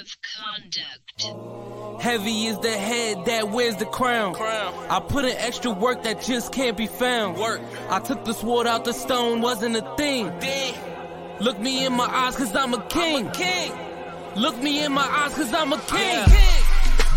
of conduct. Heavy is the head that wears the crown. Crown. I put in extra work that just can't be found. Work. I took the sword out the stone, wasn't a thing. Ding. Look me in my eyes, cause I'm a king. King. Look me in my eyes, cause I'm a king. Yeah.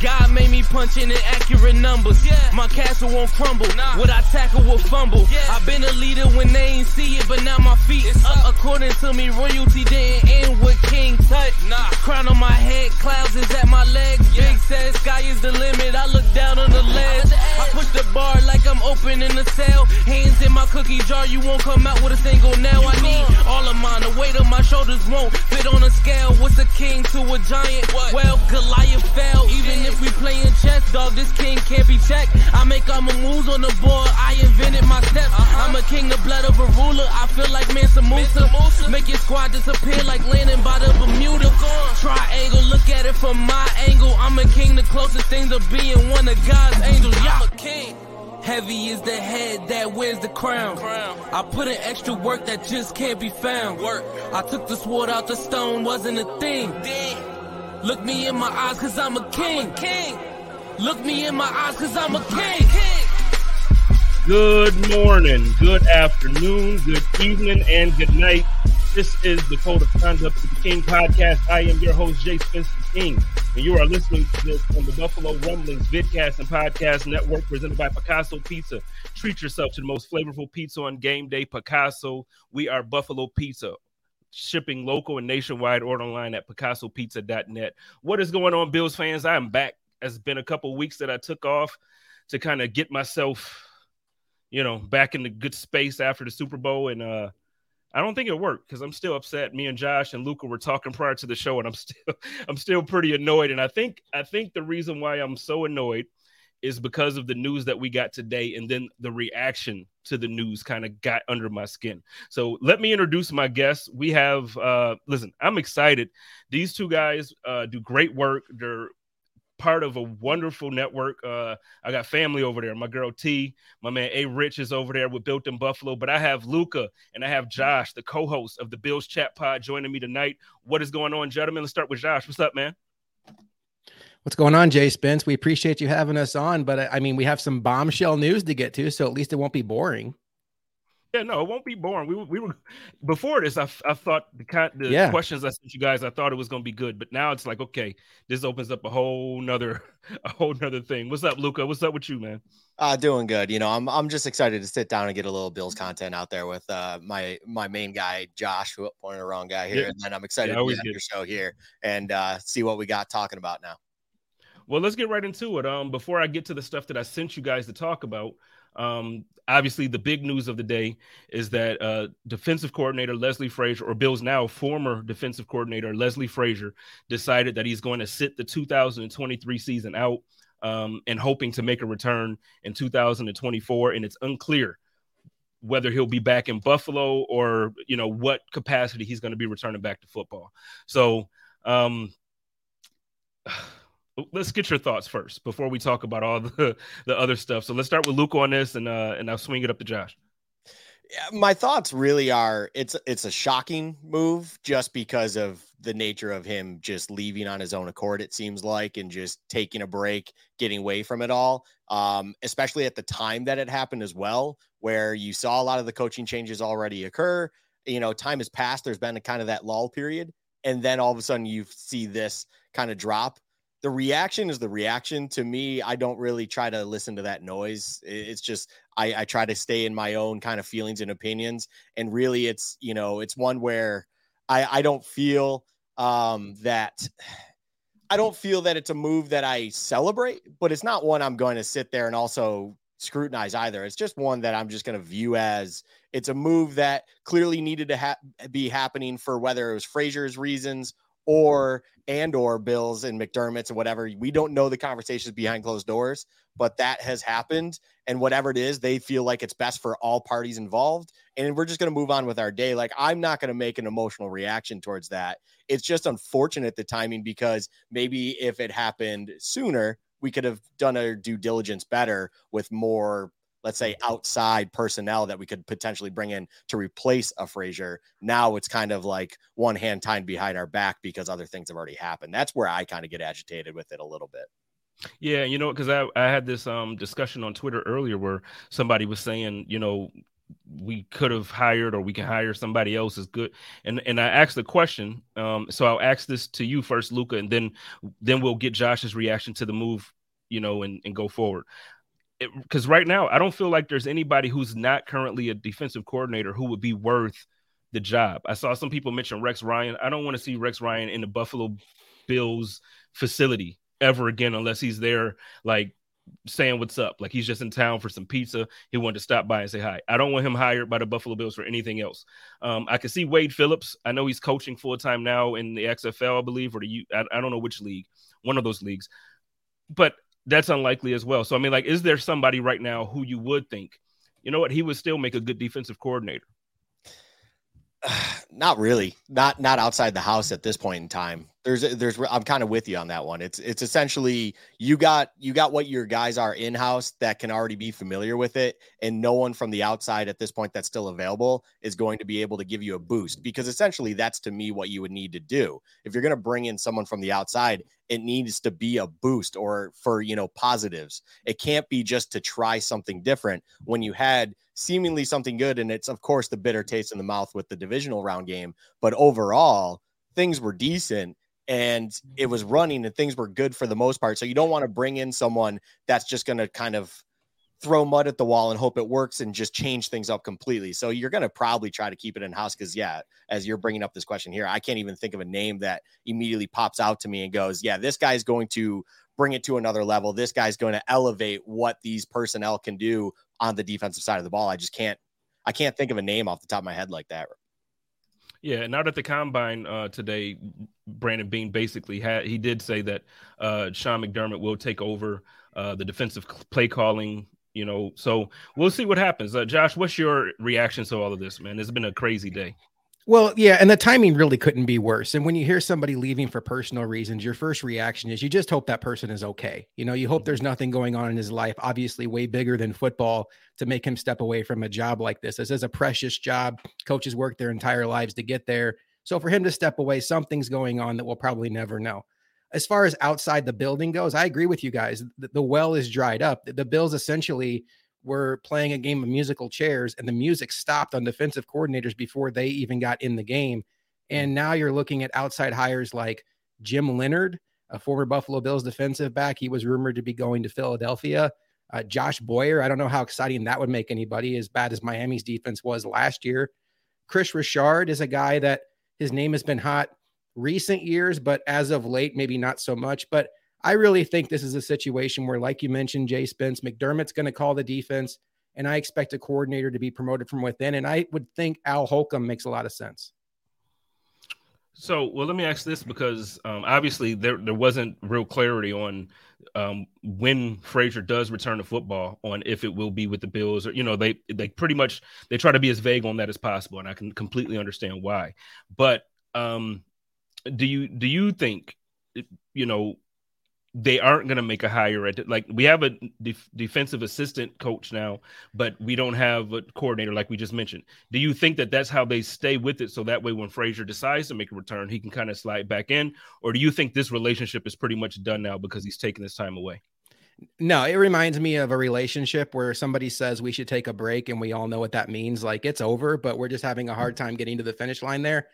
God made me punch in accurate numbers. Yeah. My castle won't crumble. Nah. What I tackle will fumble. Yeah. I've been a leader when they ain't see it, but now my feet It's up. up. According to me, royalty didn't end with King Tut. Nah. Crown on my head, clouds is at my legs. Yeah. Big says sky is the limit. I look down on the ledge. I push the bar like I'm opening a cell. Hands in my cookie jar, you won't come out with a single nail. I need all of mine. The weight of my shoulders won't fit on a scale. What's a king to a giant? What? Well, Goliath fell. Even if we playing chess, dog, this king can't be checked. I make all my moves on the board. I invented my steps. Uh-huh. I'm a king, the blood of a ruler. I feel like Mansa Musa. Musa. Make your squad disappear like landing by the Bermuda. Triangle, look at it from my angle. I'm a king, the closest thing to being one of God's angels. Yeah. I'm a king. Heavy is the head that wears the crown. Crown. I put in extra work that just can't be found. Work. I took the sword out the stone, wasn't a thing. Ding. Look me in my eyes, cause I'm a king. King. Look me in my eyes, cause I'm a king. King. Good morning, good afternoon, good evening, and good night. This is the Code of Conduct of the King podcast. I am your host, Jay Spencer King, and you are listening to this on the Buffalo Rumblings Vidcast and Podcast Network presented by Picasso Pizza. Treat yourself to the most flavorful pizza on game day, Picasso. We are Buffalo Pizza. Shipping local and nationwide. Order online at PicassoPizza.net. What is going on, Bills fans? I am back. It's been a couple weeks that I took off to kind of get myself you know, back in the good space after the Super Bowl. And uh I don't think it worked because I'm still upset. Me and Josh and Luca were talking prior to the show, and I'm still I'm still pretty annoyed. And I think I think the reason why I'm so annoyed is because of the news that we got today, and then the reaction to the news kind of got under my skin. So let me introduce my guests. We have uh listen, I'm excited. These two guys uh do great work. They're part of a wonderful network. Uh, I got family over there. My girl T, my man A Rich is over there with Built in Buffalo. But I have Luca and I have Josh, the co-host of the Bills Chat Pod, joining me tonight. What is going on, gentlemen? Let's start with Josh. What's up, man? What's going on, Jay Spence? We appreciate you having us on, but uh, I mean, we have some bombshell news to get to, so at least it won't be boring. Yeah, no, it won't be boring. We, were- we were before this. I, I thought the kind the Yeah. questions I sent you guys, I thought it was going to be good, but now it's like, okay, this opens up a whole nother a whole nother thing. What's up, Luca? What's up with you, man? Uh, doing good. You know, I'm I'm just excited to sit down and get a little Bills content out there with uh my my main guy Josh, who pointed the wrong guy here, Yeah. and then I'm excited Yeah, to always be on your show here and uh see what we got talking about now. Well, let's get right into it. Um, before I get to the stuff that I sent you guys to talk about, um, obviously the big news of the day is that uh, defensive coordinator Leslie Frazier, or Bill's now former defensive coordinator Leslie Frazier, decided that he's going to sit the 2023 season out um, and hoping to make a return in 2024. And it's unclear whether he'll be back in Buffalo or you know what capacity he's going to be returning back to football. So. Um, let's get your thoughts first before we talk about all the, the other stuff. So let's start with Luke on this and uh and I'll swing it up to Josh. My thoughts really are it's it's a shocking move just because of the nature of him just leaving on his own accord it seems like and just taking a break getting away from it all um especially at the time that it happened as well where you saw a lot of the coaching changes already occur you know time has passed there's been a kind of that lull period and then all of a sudden you see this kind of drop the reaction is the reaction. To me i don't really try to listen to that noise. It's just I, I try to stay in my own kind of feelings and opinions. And really it's you know it's one where i i don't feel um that i don't feel that it's a move that i celebrate but it's not one i'm going to sit there and also scrutinize either. It's just one that i'm just going to view as it's a move that clearly needed to ha- be happening for whether it was frazier's reasons or and or bills and mcdermott's and whatever we don't know the conversations behind closed doors but that has happened and whatever it is they feel like it's best for all parties involved and we're just going to move on with our day. Like i'm not going to make an emotional reaction towards that. It's just unfortunate the timing because maybe if it happened sooner we could have done our due diligence better with more let's say outside personnel that we could potentially bring in to replace a Frazier. Now it's kind of like one hand tied behind our back because other things have already happened. That's where I kind of get agitated with it a little bit. Yeah, you know, because I, I had this um discussion on Twitter earlier where somebody was saying, you know, we could have hired or we can hire somebody else is good. And and I asked the question. Um, so I'll ask this to you first, luca and then then we'll get Josh's reaction to the move, you know, and, and go forward. Because right now, I don't feel like there's anybody who's not currently a defensive coordinator who would be worth the job. I saw some people mention Rex Ryan. I don't want to see Rex Ryan in the Buffalo Bills facility ever again unless he's there like saying what's up. Like he's just in town for some pizza. He wanted to stop by and say hi. I don't want him hired by the Buffalo Bills for anything else. Um, I can see Wade Phillips. I know he's coaching full time now in the XFL, I believe, or the U. I, I don't know which league, one of those leagues, but that's unlikely as well. So I mean, like, is there somebody right now who you would think, you know what, he would still make a good defensive coordinator? not really not not outside the house at this point in time. There's there's i'm kind of with you on that one. It's it's essentially you got you got what your guys are in house that can already be familiar with it and no one from the outside at this point that's still available is going to be able to give you a boost because essentially that's to me what you would need to do. If you're going to bring in someone from the outside it needs to be a boost or for you know positives. It can't be just to try something different when you had seemingly something good and it's of course the bitter taste in the mouth with the divisional round game but overall things were decent and it was running and things were good for the most part. So you don't want to bring in someone that's just going to kind of throw mud at the wall and hope it works and just change things up completely. So you're going to probably try to keep it in house because, yeah, as you're bringing up this question here, I can't even think of a name that immediately pops out to me and goes, yeah, this guy's going to bring it to another level. This guy's going to elevate what these personnel can do on the defensive side of the ball. I just can't, I can't think of a name off the top of my head like that yeah, now that the combine uh, today, Brandon Beane basically had he did say that uh, Sean McDermott will take over uh, the defensive play calling. You know, so we'll see what happens. Uh, Josh, what's your reaction to all of this, man? It's been a crazy day. Well, yeah, and the timing really couldn't be worse. And when you hear somebody leaving for personal reasons, your first reaction is you just hope that person is okay. You know, you hope there's nothing going on in his life, obviously way bigger than football, to make him step away from a job like this. This is a precious job. Coaches work their entire lives to get there. So for him to step away, something's going on that we'll probably never know. As far as outside the building goes, I agree with you guys. The, the well is dried up. The, the Bills essentially were playing a game of musical chairs and the music stopped on defensive coordinators before they even got in the game. And now you're looking at outside hires like Jim Leonhard, a former Buffalo Bills defensive back. He was rumored to be going to Philadelphia. Uh, Josh Boyer, I don't know how exciting that would make anybody, as bad as Miami's defense was last year. Kris Richard is a guy that his name has been hot recent years, but as of late, maybe not so much. But I really think this is a situation where, like you mentioned, Jay Spence, McDermott's going to call the defense, and I expect a coordinator to be promoted from within. And I would think Al Holcomb makes a lot of sense. So, well, let me ask this because um, obviously there there wasn't real clarity on um, when Frazier does return to football, on if it will be with the Bills or you know they they pretty much they try to be as vague on that as possible, and I can completely understand why. But um, do you do you think you know they aren't going to make a hire at like we have a def- defensive assistant coach now but we don't have a coordinator like we just mentioned do you think that that's how they stay with it so that way when frazier decides to make a return he can kind of slide back in or do you think this relationship is pretty much done now because he's taking this time away no, it reminds me of a relationship where somebody says we should take a break and we all know what that means. Like it's over, but we're just having a hard mm-hmm. time getting to the finish line there.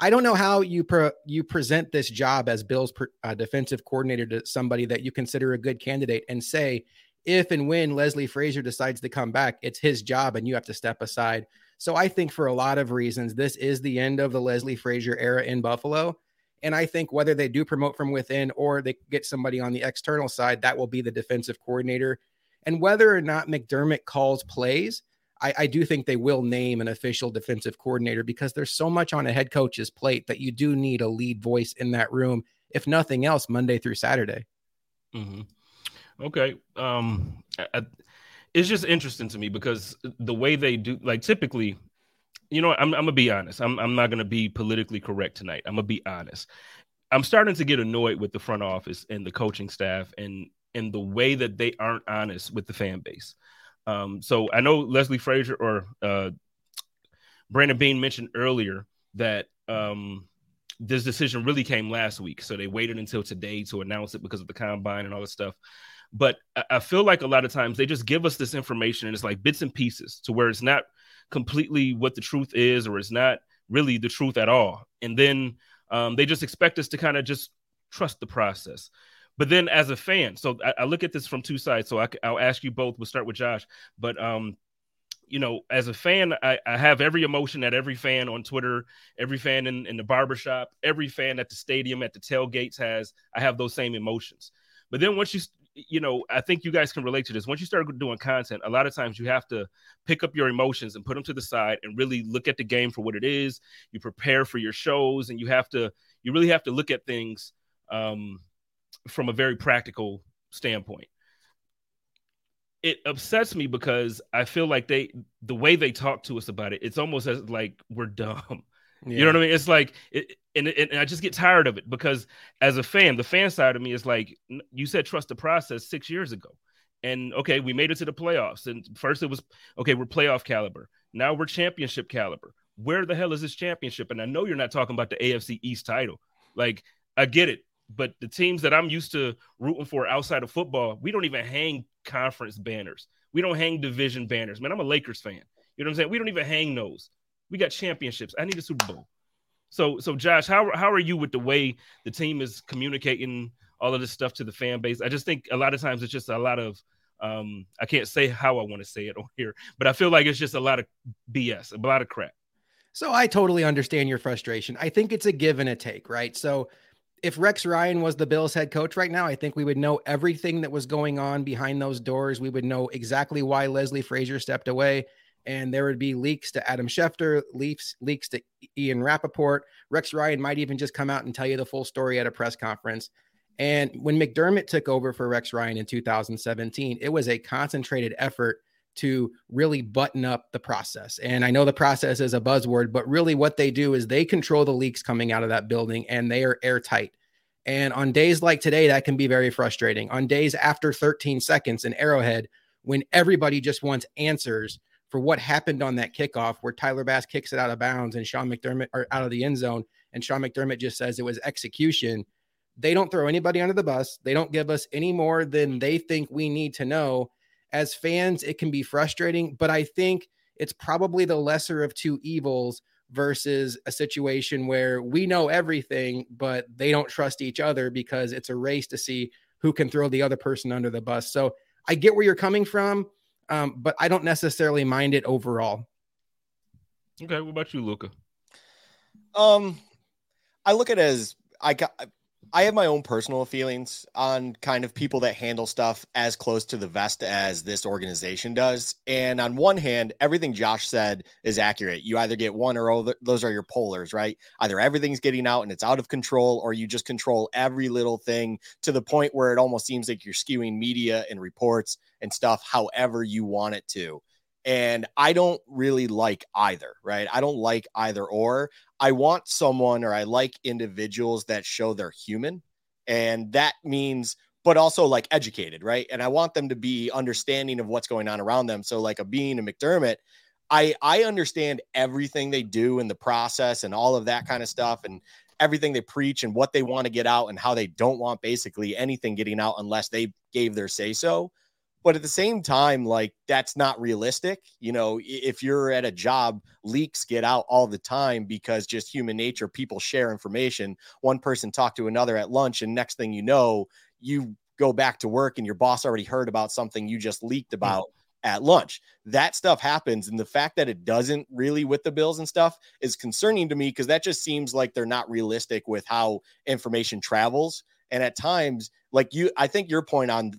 I don't know how you pre- you present this job as Bill's per- uh, defensive coordinator to somebody that you consider a good candidate and say if and when Leslie Frazier decides to come back, it's his job and you have to step aside. So I think for a lot of reasons, this is the end of the Leslie Frazier era in Buffalo. And I think whether they do promote from within or they get somebody on the external side, that will be the defensive coordinator. And whether or not McDermott calls plays, I, I do think they will name an official defensive coordinator because there's so much on a head coach's plate that you do need a lead voice in that room, if nothing else, Monday through Saturday. Mm-hmm. Okay. Um, I, it's just interesting to me because the way they do, like typically, you know, I'm, I'm gonna be honest. I'm, I'm not gonna be politically correct tonight. I'm gonna be honest. I'm starting to get annoyed with the front office and the coaching staff and and the way that they aren't honest with the fan base. Um, so I know Leslie Frazier or uh, Brandon Beane mentioned earlier that um, this decision really came last week. So they waited until today to announce it because of the combine and all this stuff. But I feel like a lot of times they just give us this information and it's like bits and pieces to where it's not completely what the truth is or it's not really the truth at all. And then um, they just expect us to kind of just trust the process. But then as a fan, so I, I look at this from two sides. So I, will ask you both. We'll start with Josh. But um, you know, as a fan, I, I, have every emotion that every fan on Twitter, every fan in, in the barbershop, every fan at the stadium, at the tailgates has. I have those same emotions. But then once you, you know, I think you guys can relate to this. Once you start doing content, a lot of times you have to pick up your emotions and put them to the side and really look at the game for what it is. You prepare for your shows, and you have to, you really have to look at things um, from a very practical standpoint it upsets me because I feel like they the way they talk to us about it, it's almost as like we're dumb. Yeah. You know what I mean? It's like, it, and, and I just get tired of it because as a fan, the fan side of me is like, you said trust the process six years ago. And okay, we made it to the playoffs. And first it was, okay, we're playoff caliber. Now we're championship caliber. Where the hell is this championship? And I know you're not talking about the AFC East title. Like, I get it but the teams that I'm used to rooting for outside of football, we don't even hang conference banners. We don't hang division banners. Man, I'm a Lakers fan. You know what I'm saying? We don't even hang those. We got championships. I need a Super Bowl. So, so Josh, how how are you with the way the team is communicating all of this stuff to the fan base? I just think a lot of times it's just a lot of um, I can't say how I want to say it on here, but I feel like it's just a lot of BS, a lot of crap. So I totally understand your frustration. I think it's a give and a take, right? So if Rex Ryan was the Bills head coach right now, I think we would know everything that was going on behind those doors. We would know exactly why Leslie Frazier stepped away. And there would be leaks to Adam Schefter, leaks, leaks to Ian Rapoport. Rex Ryan might even just come out and tell you the full story at a press conference. And when McDermott took over for Rex Ryan in 2017, it was a concentrated effort to really button up the process. And I know the process is a buzzword, but really what they do is they control the leaks coming out of that building and they are airtight. And on days like today, that can be very frustrating. On days after 13 seconds in Arrowhead, when everybody just wants answers for what happened on that kickoff where Tyler Bass kicks it out of bounds and Sean McDermott or out of the end zone, and Sean McDermott just says it was execution. They don't throw anybody under the bus. They don't give us any more than they think we need to know as fans, it can be frustrating, but I think it's probably the lesser of two evils versus a situation where we know everything, but they don't trust each other because it's a race to see who can throw the other person under the bus. So I get where you're coming from, um, but I don't necessarily mind it overall. Okay, what about you, Luca? Um, I look at it as I got I have my own personal feelings on kind of people that handle stuff as close to the vest as this organization does. And on one hand, everything Josh said is accurate. You either get one or other, those are your polars, right? Either everything's getting out and it's out of control, or you just control every little thing to the point where it almost seems like you're skewing media and reports and stuff however you want it to. And I don't really like either, right? I don't like either or. I want someone or I like individuals that show they're human. And that means, but also like educated, right? And I want them to be understanding of what's going on around them. So, like a Beane and McDermott, I I understand everything they do in the process and all of that kind of stuff and everything they preach and what they want to get out and how they don't want basically anything getting out unless they gave their say so. But at the same time, like that's not realistic. You know, if you're at a job, leaks get out all the time because just human nature, people share information. One person talked to another at lunch, and next thing you know, you go back to work and your boss already heard about something you just leaked hmm. about. Mm-hmm at lunch. That stuff happens. And the fact that it doesn't really with the bills and stuff is concerning to me because that just seems like they're not realistic with how information travels. And at times, like you, I think your point on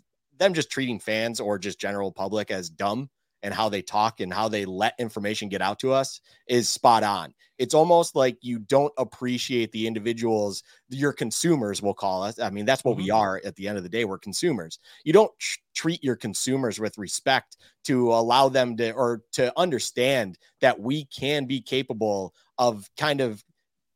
them just treating fans or just general public as dumb and how they talk and how they let information get out to us is spot on. It's almost like you don't appreciate the individuals, your consumers, we'll call us. I mean, that's what mm-hmm. we are at the end of the day. We're consumers. You don't tr- treat your consumers with respect to allow them to or to understand that we can be capable of kind of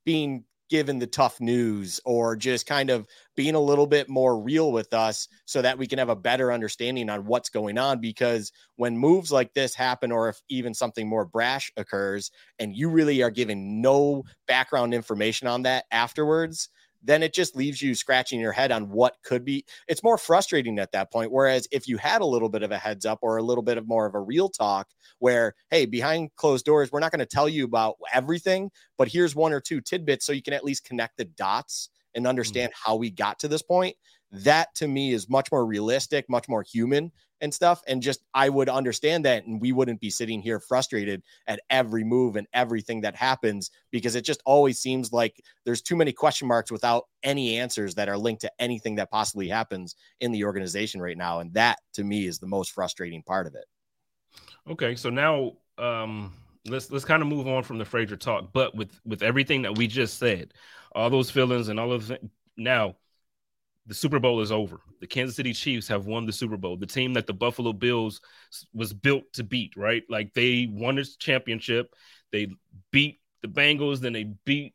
being given the tough news or just kind of being a little bit more real with us so that we can have a better understanding on what's going on. Because when moves like this happen or if even something more brash occurs and you really are giving no background information on that afterwards then it just leaves you scratching your head on what could be. It's more frustrating at that point. Whereas if you had a little bit of a heads up or a little bit of more of a real talk, where, hey, behind closed doors, we're not going to tell you about everything, but here's one or two tidbits so you can at least connect the dots and mm. understand mm-hmm. how we got to this point. That to me is much more realistic, much more human and stuff. And just I would understand that. And we wouldn't be sitting here frustrated at every move and everything that happens because it just always seems like there's too many question marks without any answers that are linked to anything that possibly happens in the organization right now. And that to me is the most frustrating part of it. Okay. So now um let's let's kind of move on from the Frazier talk, but with with everything that we just said, all those feelings and all of now the Super Bowl is over. The Kansas City Chiefs have won the Super Bowl. The team that the Buffalo Bills was built to beat, right? Like they won this championship. They beat the Bengals, then they beat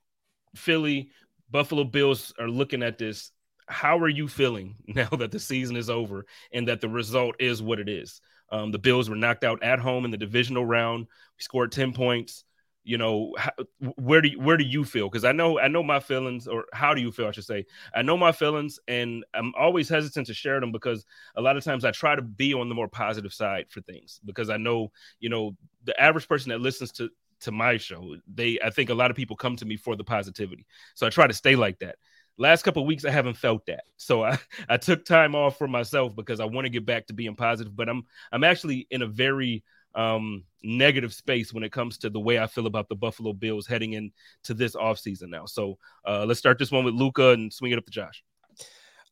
Philly. Buffalo Bills are looking at this. How are you feeling now that the season is over and that the result is what it is? Um, the Bills were knocked out at home in the divisional round. We scored 10 points you know how, where do you, where do you feel? Because i know i know my feelings or how do you feel i should say. I know my feelings and i'm always hesitant to share them because a lot of times i try to be on the more positive side for things because i know you know the average person that listens to to my show they i think a lot of people come to me for the positivity. So i try to stay like that. Last couple weeks i haven't felt that. So i i took time off for myself because i want to get back to being positive but i'm i'm actually in a very um, negative space when it comes to the way I feel about the Buffalo Bills heading into this offseason now. So uh, let's start this one with Luca and swing it up to Josh.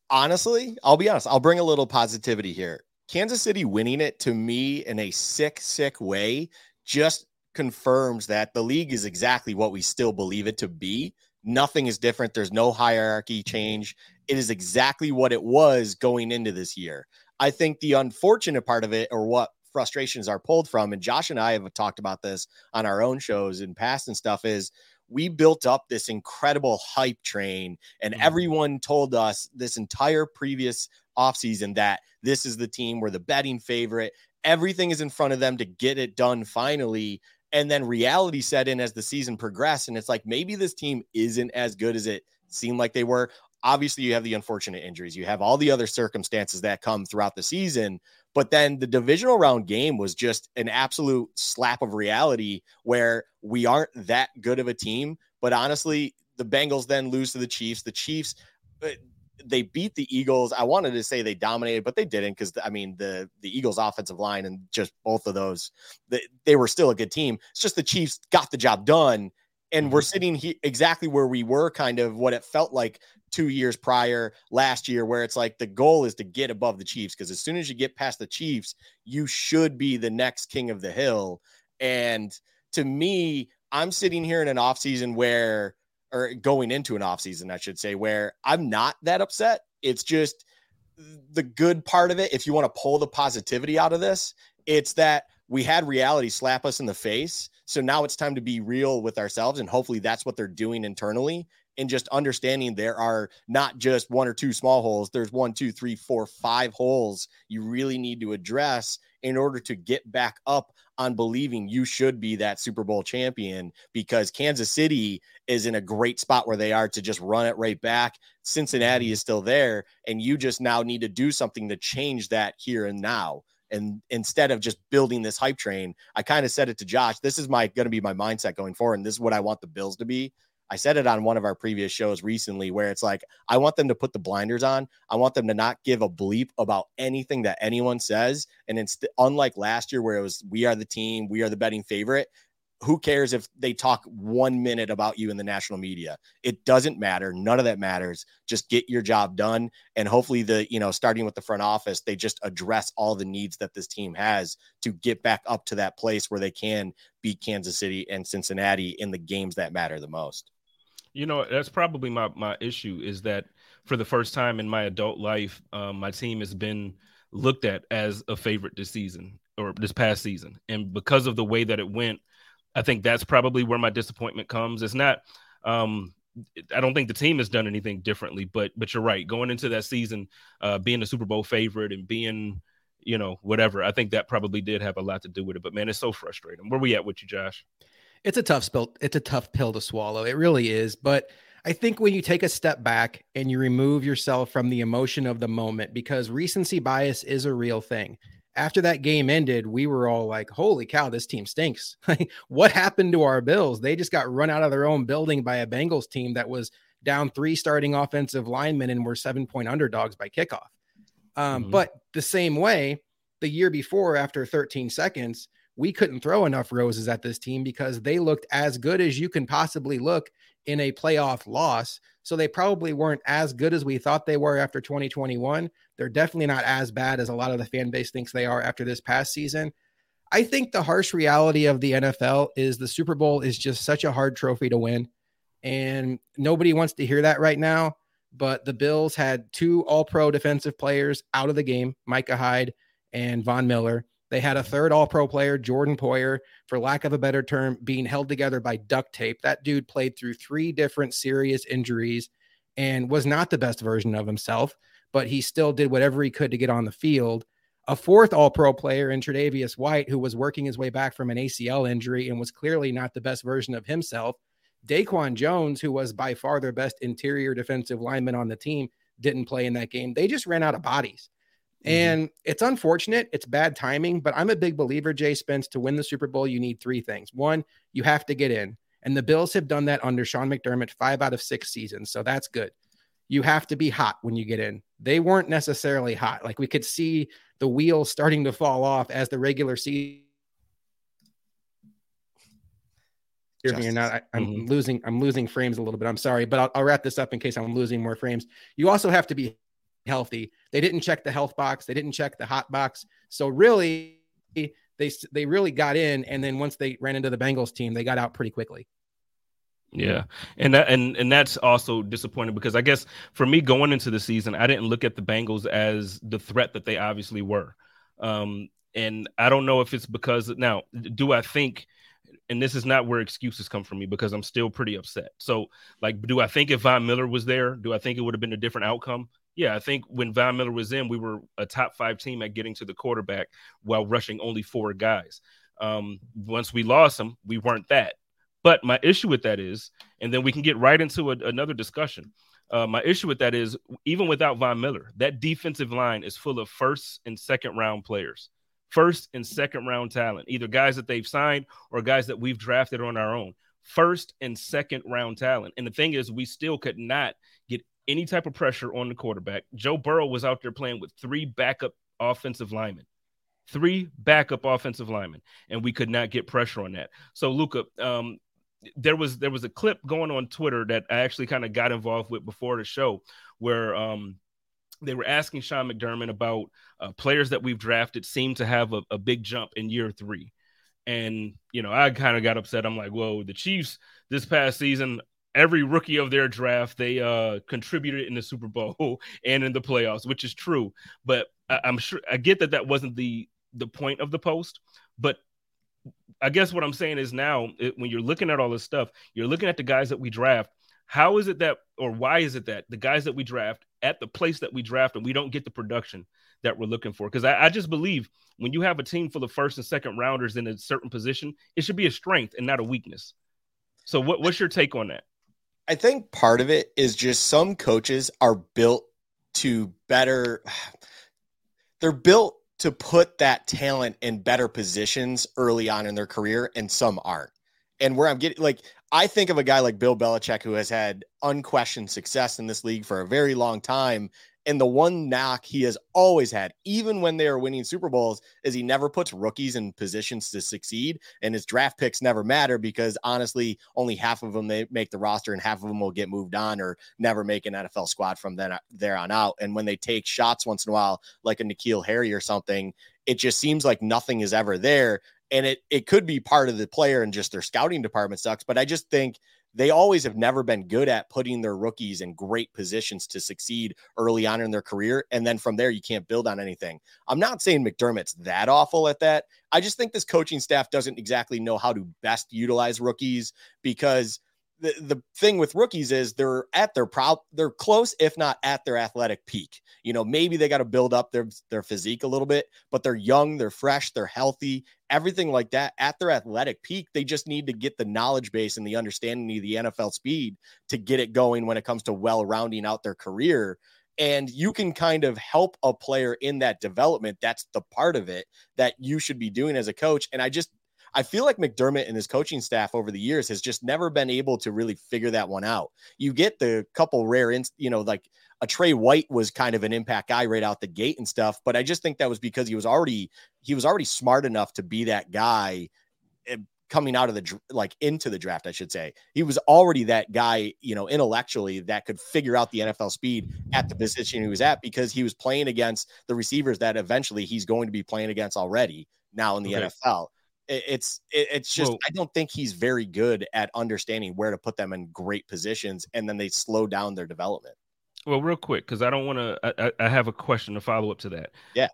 Honestly, I'll be honest. I'll bring a little positivity here. Kansas City winning it to me in a sick, sick way just confirms that the league is exactly what we still believe it to be. Nothing is different. There's no hierarchy change. It is exactly what it was going into this year. I think the unfortunate part of it, or what frustrations are pulled from, and Josh and I have talked about this on our own shows in past and stuff, is we built up this incredible hype train, and mm-hmm. everyone told us this entire previous offseason that this is the team, we're the betting favorite. Everything is in front of them to get it done finally. And then reality set in as the season progressed. And it's like maybe this team isn't as good as it seemed like they were. Obviously, you have the unfortunate injuries, you have all the other circumstances that come throughout the season. But then the divisional round game was just an absolute slap of reality where we aren't that good of a team. But honestly, the Bengals then lose to the Chiefs. The Chiefs, uh, they beat the Eagles. I wanted to say they dominated, but they didn't because I mean the the Eagles offensive line and just both of those they, they were still a good team. It's just the Chiefs got the job done and we're mm-hmm. sitting here exactly where we were kind of what it felt like two years prior last year where it's like the goal is to get above the chiefs because as soon as you get past the chiefs you should be the next king of the hill and to me i'm sitting here in an offseason where or going into an offseason i should say where i'm not that upset it's just the good part of it if you want to pull the positivity out of this it's that we had reality slap us in the face so now it's time to be real with ourselves. And hopefully that's what they're doing internally. And just understanding there are not just one or two small holes, there's one, two, three, four, five holes you really need to address in order to get back up on believing you should be that Super Bowl champion because Kansas City is in a great spot where they are to just run it right back. Cincinnati mm-hmm. is still there, and you just now need to do something to change that here and now. And instead of just building this hype train, I kind of said it to Josh. This is my going to be my mindset going forward. And this is what I want the Bills to be. I said it on one of our previous shows recently where it's like, I want them to put the blinders on. I want them to not give a bleep about anything that anyone says. And it's unlike last year where it was, we are the team, we are the betting favorite who cares if they talk one minute about you in the national media? It doesn't matter. None of that matters. Just get your job done. And hopefully, the, you know, starting with the front office, they just address all the needs that this team has to get back up to that place where they can beat Kansas City and Cincinnati in the games that matter the most. You know, that's probably my, my issue is that for the first time in my adult life, um, my team has been looked at as a favorite this season or this past season. And because of the way that it went, I think that's probably where my disappointment comes. It's not um, I don't think the team has done anything differently, but but you're right. Going into that season, uh, being a Super Bowl favorite and being, you know, whatever, I think that probably did have a lot to do with it. But man, it's so frustrating. Where we at with you, Josh? It's a tough spill. It's a tough pill to swallow. It really is. But I think when you take a step back and you remove yourself from the emotion of the moment, because recency bias is a real thing. After that game ended, we were all like, holy cow, this team stinks. what happened to our Bills? They just got run out of their own building by a Bengals team that was down three starting offensive linemen and were seven point underdogs by kickoff. Um, mm-hmm. But the same way, the year before, after 13 seconds, we couldn't throw enough roses at this team because they looked as good as you can possibly look in a playoff loss. So they probably weren't as good as we thought they were after 2021. They're definitely not as bad as a lot of the fan base thinks they are after this past season. I think the harsh reality of the NFL is the Super Bowl is just such a hard trophy to win. And nobody wants to hear that right now. But the Bills had two all pro defensive players out of the game, Micah Hyde and Von Miller. They had a third all pro player, Jordan Poyer, for lack of a better term, being held together by duct tape. That dude played through three different serious injuries and was not the best version of himself, but he still did whatever he could to get on the field. A fourth all pro player in Tre'Davious White, who was working his way back from an ACL injury and was clearly not the best version of himself. Daquan Jones, who was by far their best interior defensive lineman on the team, didn't play in that game. They just ran out of bodies. Mm-hmm. And it's unfortunate. It's bad timing, but I'm a big believer, Jay Spence, to win the Super Bowl, you need three things. One, you have to get in. And the Bills have done that under Sean McDermott five out of six seasons. So that's good. You have to be hot when you get in. They weren't necessarily hot. Like we could see the wheels starting to fall off as the regular season. Hear me or not, I, am mm-hmm. losing. I'm losing frames a little bit. I'm sorry, but I'll, I'll wrap this up in case I'm losing more frames. You also have to be healthy. They didn't check the health box. They didn't check the hot box. So really, they they really got in, and then once they ran into the Bengals team, they got out pretty quickly. Yeah, and that and and that's also disappointing because I guess for me going into the season, I didn't look at the Bengals as the threat that they obviously were. Um, and I don't know if it's because now, do I think? And this is not where excuses come from me because I'm still pretty upset. So, like, do I think if Von Miller was there, do I think it would have been a different outcome? Yeah, I think when Von Miller was in, we were a top five team at getting to the quarterback while rushing only four guys. Um, once we lost him, we weren't that. But my issue with that is, and then we can get right into a, another discussion. Uh, my issue with that is, even without Von Miller, that defensive line is full of first and second round players, first and second round talent, either guys that they've signed or guys that we've drafted on our own. First and second round talent. And the thing is, we still could not any type of pressure on the quarterback. Joe Burrow was out there playing with three backup offensive linemen, three backup offensive linemen, and we could not get pressure on that. So, Luca, um, there was there was a clip going on Twitter that I actually kind of got involved with before the show, where um, they were asking Sean McDermott about uh, players that we've drafted seem to have a, a big jump in year three. And, you know, I kind of got upset. I'm like, whoa, the Chiefs this past season every rookie of their draft they uh contributed in the Super Bowl and in the playoffs, which is true. But I, am sure I get that that wasn't the the point of the post, but I guess what I'm saying is now it, when you're looking at all this stuff, you're looking at the guys that we draft. How is it that, or why is it that the guys that we draft at the place that we draft and we don't get the production that we're looking for? Because I, I just believe when you have a team full of first and second rounders in a certain position, it should be a strength and not a weakness. So, what, what's your take on that? I think part of it is just some coaches are built to better they're built to put that talent in better positions early on in their career and some aren't. And where I'm getting like I think of a guy like Bill Belichick who has had unquestioned success in this league for a very long time and the one knock he has always had, even when they are winning Super Bowls, is he never puts rookies in positions to succeed. And his draft picks never matter because honestly, only half of them they make the roster and half of them will get moved on or never make an NFL squad from then there on out. And when they take shots once in a while, like a N'Keal Harry or something, it just seems like nothing is ever there. And it it could be part of the player and just their scouting department sucks. But I just think they always have never been good at putting their rookies in great positions to succeed early on in their career. And then from there, you can't build on anything. I'm not saying McDermott's that awful at that. I just think this coaching staff doesn't exactly know how to best utilize rookies because the, the thing with rookies is they're at their proud they're close if not at their athletic peak. You know maybe they got to build up their their physique a little bit but they're young they're fresh they're healthy everything like that. At their athletic peak they just need to get the knowledge base and the understanding of the NFL speed to get it going when it comes to well rounding out their career. And you can kind of help a player in that development that's the part of it that you should be doing as a coach. And i just I feel like McDermott and his coaching staff over the years has just never been able to really figure that one out. You get the couple rare, inst- you know, like a Tre White was kind of an impact guy right out the gate and stuff, but I just think that was because he was already he was already smart enough to be that guy eh, coming out of the like into the draft, I should say. He was already that guy, you know, intellectually that could figure out the NFL speed at the position he was at because he was playing against the receivers that eventually he's going to be playing against already now in the okay. NFL it's it's just I don't think he's very good at understanding where to put them in great positions, and then they slow down their development. Well, real quick, because I don't want to. I, I have a question to follow up to that. Yeah,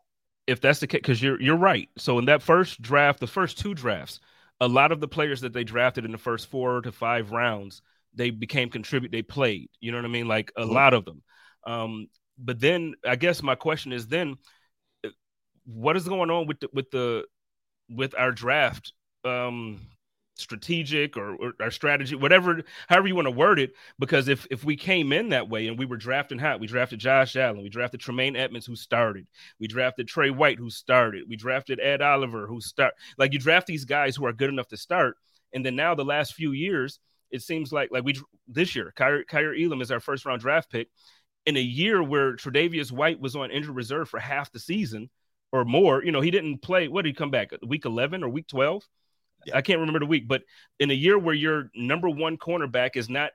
if that's the case, because you're you're right. So in that first draft, the first two drafts, a lot of the players that they drafted in the first four to five rounds, they became contribute. They played. You know what I mean? Like a mm-hmm. lot of them. Um, but then I guess my question is then, uh, what is going on with the with the with our draft um strategic or, or, our strategy, whatever, however you want to word it. Because if if we came in that way and we were drafting hot, we drafted Josh Allen, we drafted Tremaine Edmunds, who started, we drafted Tre White, who started, we drafted Ed Oliver, who start. Like you draft these guys who are good enough to start, and then now the last few years, it seems like like we this year, Kaiir, Kaiir Elam is our first round draft pick. In a year where Tre'Davious White was on injured reserve for half the season, or more. You know, he didn't play. What did he come back? Week 11 or week 12? Yeah. I can't remember the week, but in a year where your number one cornerback is not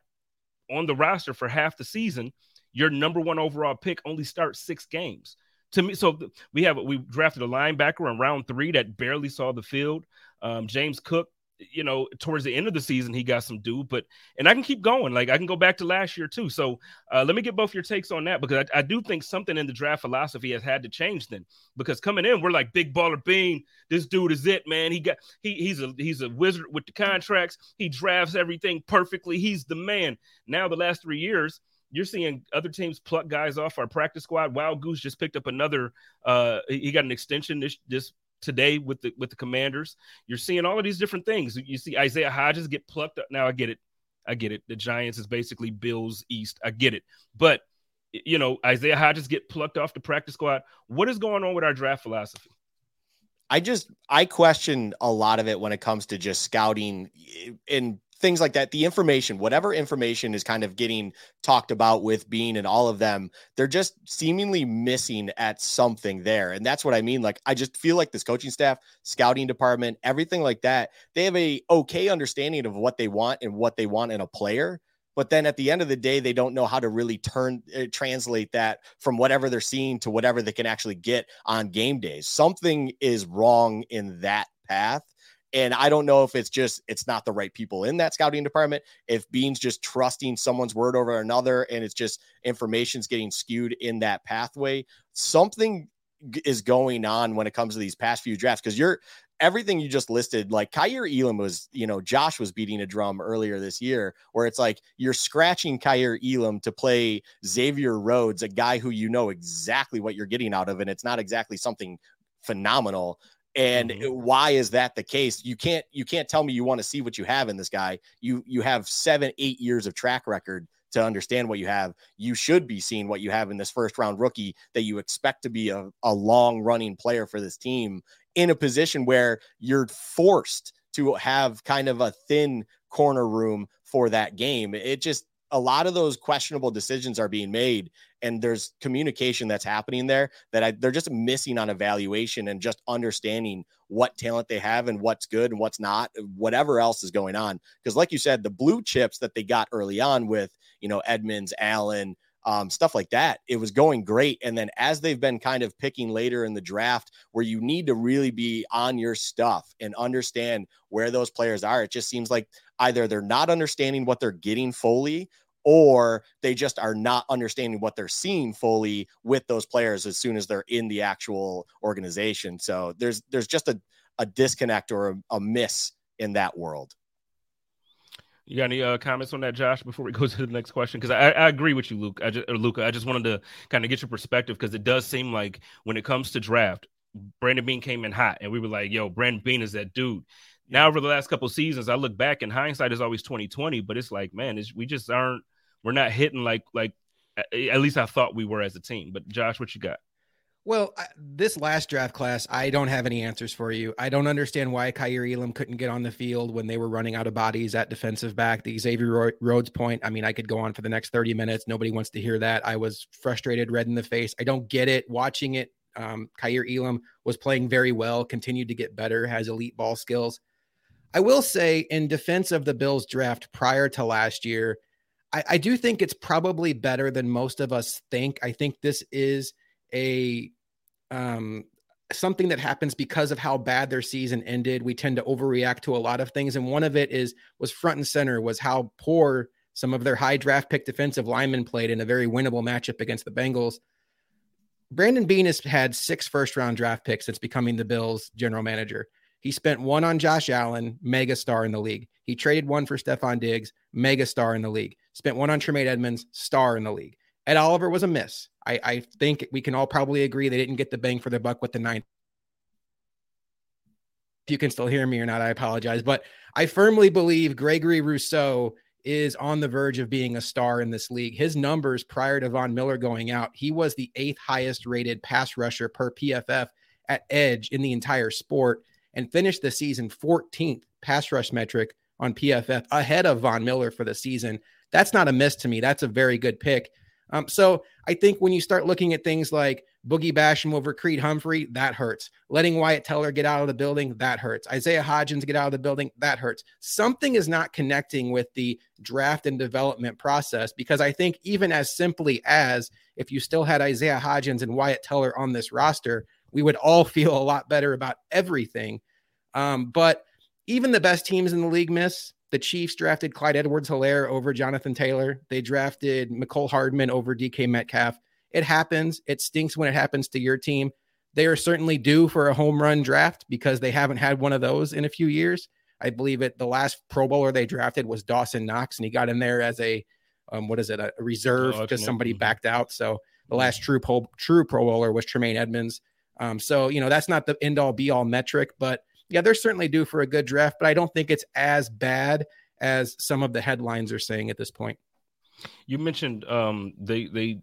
on the roster for half the season, your number one overall pick only starts six games. To me, so we have we drafted a linebacker in round three that barely saw the field. Um, James Cook you know, towards the end of the season, he got some due, but and I can keep going. Like I can go back to last year too. So uh, let me get both your takes on that because I, I, do think something in the draft philosophy has had to change then. Because coming in, we're like big baller bean. This dude is it, man. He got he he's a he's a wizard with the contracts. He drafts everything perfectly. He's the man. Now the last three years, you're seeing other teams pluck guys off our practice squad. Wild Goose just picked up another. Uh, he got an extension this this today with the with the commanders. You're seeing all of these different things. You see Isaiah Hodgins get plucked up. Now I get it. I get it. The Giants is basically Bills East. I get it. But you know, Isaiah Hodgins get plucked off the practice squad. What is going on with our draft philosophy? I just I question a lot of it when it comes to just scouting in things like that the information whatever information is kind of getting talked about with Beane and all of them they're just seemingly missing at something there. And that's what i mean. Like i just feel like this coaching staff scouting department everything like that they have a okay understanding of what they want and what they want in a player. But then at the end of the day they don't know how to really turn uh, translate that from whatever they're seeing to whatever they can actually get on game days. Something is wrong in that path and I don't know if it's just it's not the right people in that scouting department, if Beane's just trusting someone's word over another, and it's just information's getting skewed in that pathway. Something is going on when it comes to these past few drafts because you're everything you just listed, like Kaiir Elam was, you know, Josh was beating a drum earlier this year where it's like you're scratching Kaiir Elam to play Xavier Rhodes, a guy who you know exactly what you're getting out of, and it's not exactly something phenomenal and mm-hmm. why is that the case? You can't you can't tell me you want to see what you have in this guy. You you have seven eight years of track record to understand what you have. You should be seeing what you have in this first round rookie that you expect to be a, a long running player for this team in a position where you're forced to have kind of a thin corner room for that game. It just a lot of those questionable decisions are being made and there's communication that's happening there that I, they're just missing on evaluation and just understanding what talent they have and what's good and what's not whatever else is going on because like you said the blue chips that they got early on with you know edmunds allen um, stuff like that. It was going great. And then as they've been kind of picking later in the draft, where you need to really be on your stuff and understand where those players are, it just seems like either they're not understanding what they're getting fully or they just are not understanding what they're seeing fully with those players as soon as they're in the actual organization. So there's there's just a, a disconnect or a, a miss in that world. You got any uh, comments on that, Josh? Before we go to the next question, because I, I agree with you, Luke. I just, Luka. I just wanted to kind of get your perspective because it does seem like when it comes to draft, Brandon Beane came in hot, and we were like, "Yo, Brandon Beane is that dude." Now, over the last couple seasons, I look back, and hindsight is always twenty twenty. But it's like, man, it's, we just aren't. We're not hitting like like at least I thought we were as a team. But Josh, what you got? Well, this last draft class, I don't have any answers for you. I don't understand why Kaiir Elam couldn't get on the field when they were running out of bodies at defensive back. The Xavier Rhodes point, I mean, I could go on for the next 30 minutes. Nobody wants to hear that. I was frustrated, red in the face. I don't get it. Watching it, um, Kaiir Elam was playing very well, continued to get better, has elite ball skills. I will say, in defense of the Bills draft prior to last year, I, I do think it's probably better than most of us think. I think this is a um, something that happens because of how bad their season ended. We tend to overreact to a lot of things, and one of it is was front and center was how poor some of their high draft pick defensive linemen played in a very winnable matchup against the Bengals. Brandon Beane has had six first round draft picks since becoming the Bills general manager. He spent one on Josh Allen, mega star in the league. He traded one for Stefon Diggs, mega star in the league. Spent one on Tremaine Edmunds, star in the league. Ed Oliver was a miss. I, I think we can all probably agree they didn't get the bang for their buck with the ninth. If you can still hear me or not, I apologize. But I firmly believe Gregory Rousseau is on the verge of being a star in this league. His numbers prior to Von Miller going out, he was the eighth highest rated pass rusher per PFF at edge in the entire sport and finished the season 14th pass rush metric on PFF ahead of Von Miller for the season. That's not a miss to me. That's a very good pick. Um, so I think when you start looking at things like Boogie Basham over Creed Humphrey, that hurts. Letting Wyatt Teller get out of the building, that hurts. Isaiah Hodgins get out of the building, that hurts. Something is not connecting with the draft and development process because I think even as simply as if you still had Isaiah Hodgins and Wyatt Teller on this roster, we would all feel a lot better about everything. Um, but even the best teams in the league miss. The Chiefs drafted Clyde Edwards Helaire over Jonathan Taylor. They drafted Mecole Hardman over DK Metcalf. It happens. It stinks when it happens to your team. They are certainly due for a home run draft because they haven't had one of those in a few years. I believe it. The last Pro Bowler they drafted was Dawson Knox, and he got in there as a um, what is it, a, reserve because somebody mm-hmm. backed out. So the last true pro, true Pro Bowler was Tremaine Edmunds. Um, so you know that's not the end all be all metric, but yeah, they're certainly due for a good draft, but I don't think it's as bad as some of the headlines are saying at this point. You mentioned um, they they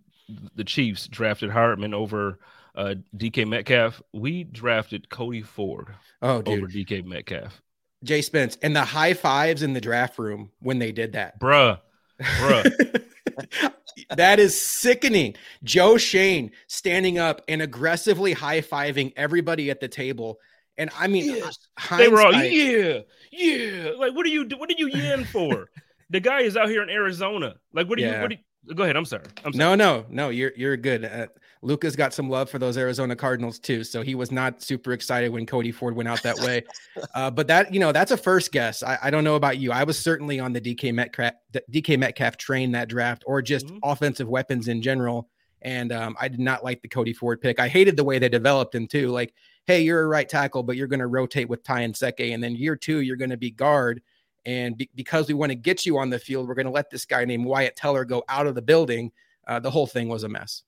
the Chiefs drafted Hardman over uh, DK Metcalf. We drafted Cody Ford oh, dude. over DK Metcalf. Jay Spence and the high fives in the draft room when they did that, bruh, bruh. that is sickening. Joe Schoen standing up and aggressively high fiving everybody at the table and I mean, yes. they were all yeah, yeah. Like, what are you? What are you yin for? the guy is out here in Arizona. Like, what do yeah. you? What you? Go ahead. I'm sorry. I'm sorry. No, no, no. You're you're good. Uh, Luka's got some love for those Arizona Cardinals too, so he was not super excited when Cody Ford went out that way. uh, but that you know that's a first guess. I, I, don't know about you. I was certainly on the DK Metcalf DK Metcalf train that draft, or just mm-hmm. offensive weapons in general. And um, I did not like the Cody Ford pick. I hated the way they developed him too. Like hey, you're a right tackle, but you're going to rotate with Ty Nsekhe. And then year two, you're going to be guard. And be- because we want to get you on the field, we're going to let this guy named Wyatt Teller go out of the building. Uh, the whole thing was a mess.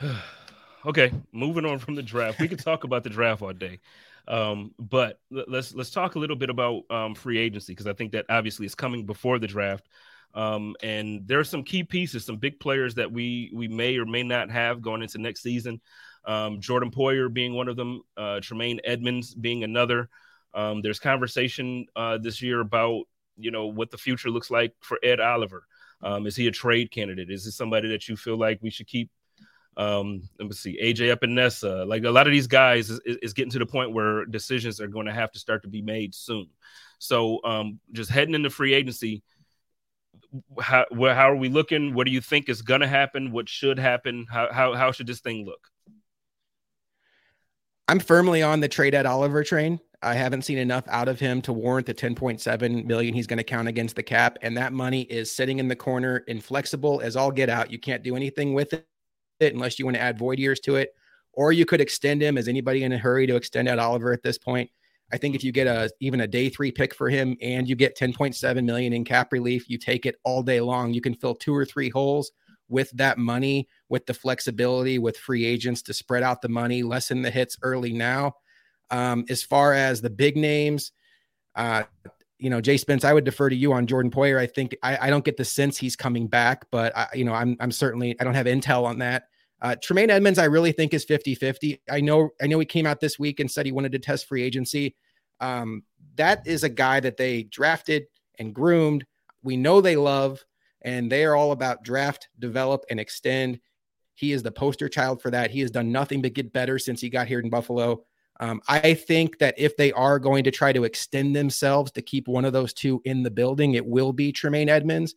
okay, moving on from the draft. We could talk about the draft all day. Um, but let's let's talk a little bit about um, free agency because I think that obviously is coming before the draft. Um, and there are some key pieces, some big players that we we may or may not have going into next season. Um, Jordan Poyer being one of them, uh, Tremaine Edmunds being another. Um, there's conversation uh, this year about you know what the future looks like for Ed Oliver. Um, is he a trade candidate? Is this somebody that you feel like we should keep? Um, let me see, AJ Epenesa. Like a lot of these guys is, is getting to the point where decisions are going to have to start to be made soon. So um, just heading into free agency, how how are we looking? What do you think is going to happen? What should happen? How, how how should this thing look? I'm firmly on the trade Ed Oliver train. I haven't seen enough out of him to warrant the 10.7 million he's going to count against the cap. And that money is sitting in the corner, inflexible as all get out. You can't do anything with it unless you want to add void years to it. Or you could extend him. Is anybody in a hurry to extend Ed Oliver at this point? I think if you get a even a day three pick for him and you get 10.7 million in cap relief, you take it all day long. You can fill two or three holes with that money, with the flexibility, with free agents to spread out the money, lessen the hits early now. Um, as far as the big names, uh, you know, Jay Spence, I would defer to you on Jordan Poyer. I think I, I don't get the sense he's coming back, but I, you know, I'm I'm certainly I don't have intel on that. Uh, Tremaine Edmunds, I really think is 50 50. I know, I know he came out this week and said he wanted to test free agency. Um, that is a guy that they drafted and groomed. We know they love, and they are all about draft, develop, and extend. He is the poster child for that. He has done nothing but get better since he got here in Buffalo. Um, I think that if they are going to try to extend themselves to keep one of those two in the building, it will be Tremaine Edmunds.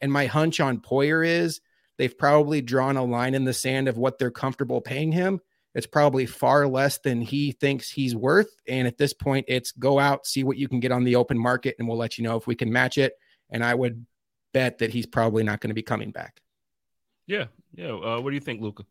And my hunch on Poyer is they've probably drawn a line in the sand of what they're comfortable paying him. It's probably far less than he thinks he's worth. And at this point, it's go out, see what you can get on the open market, and we'll let you know if we can match it. And I would bet that he's probably not going to be coming back. Yeah. Yeah. Uh, what do you think, Luka?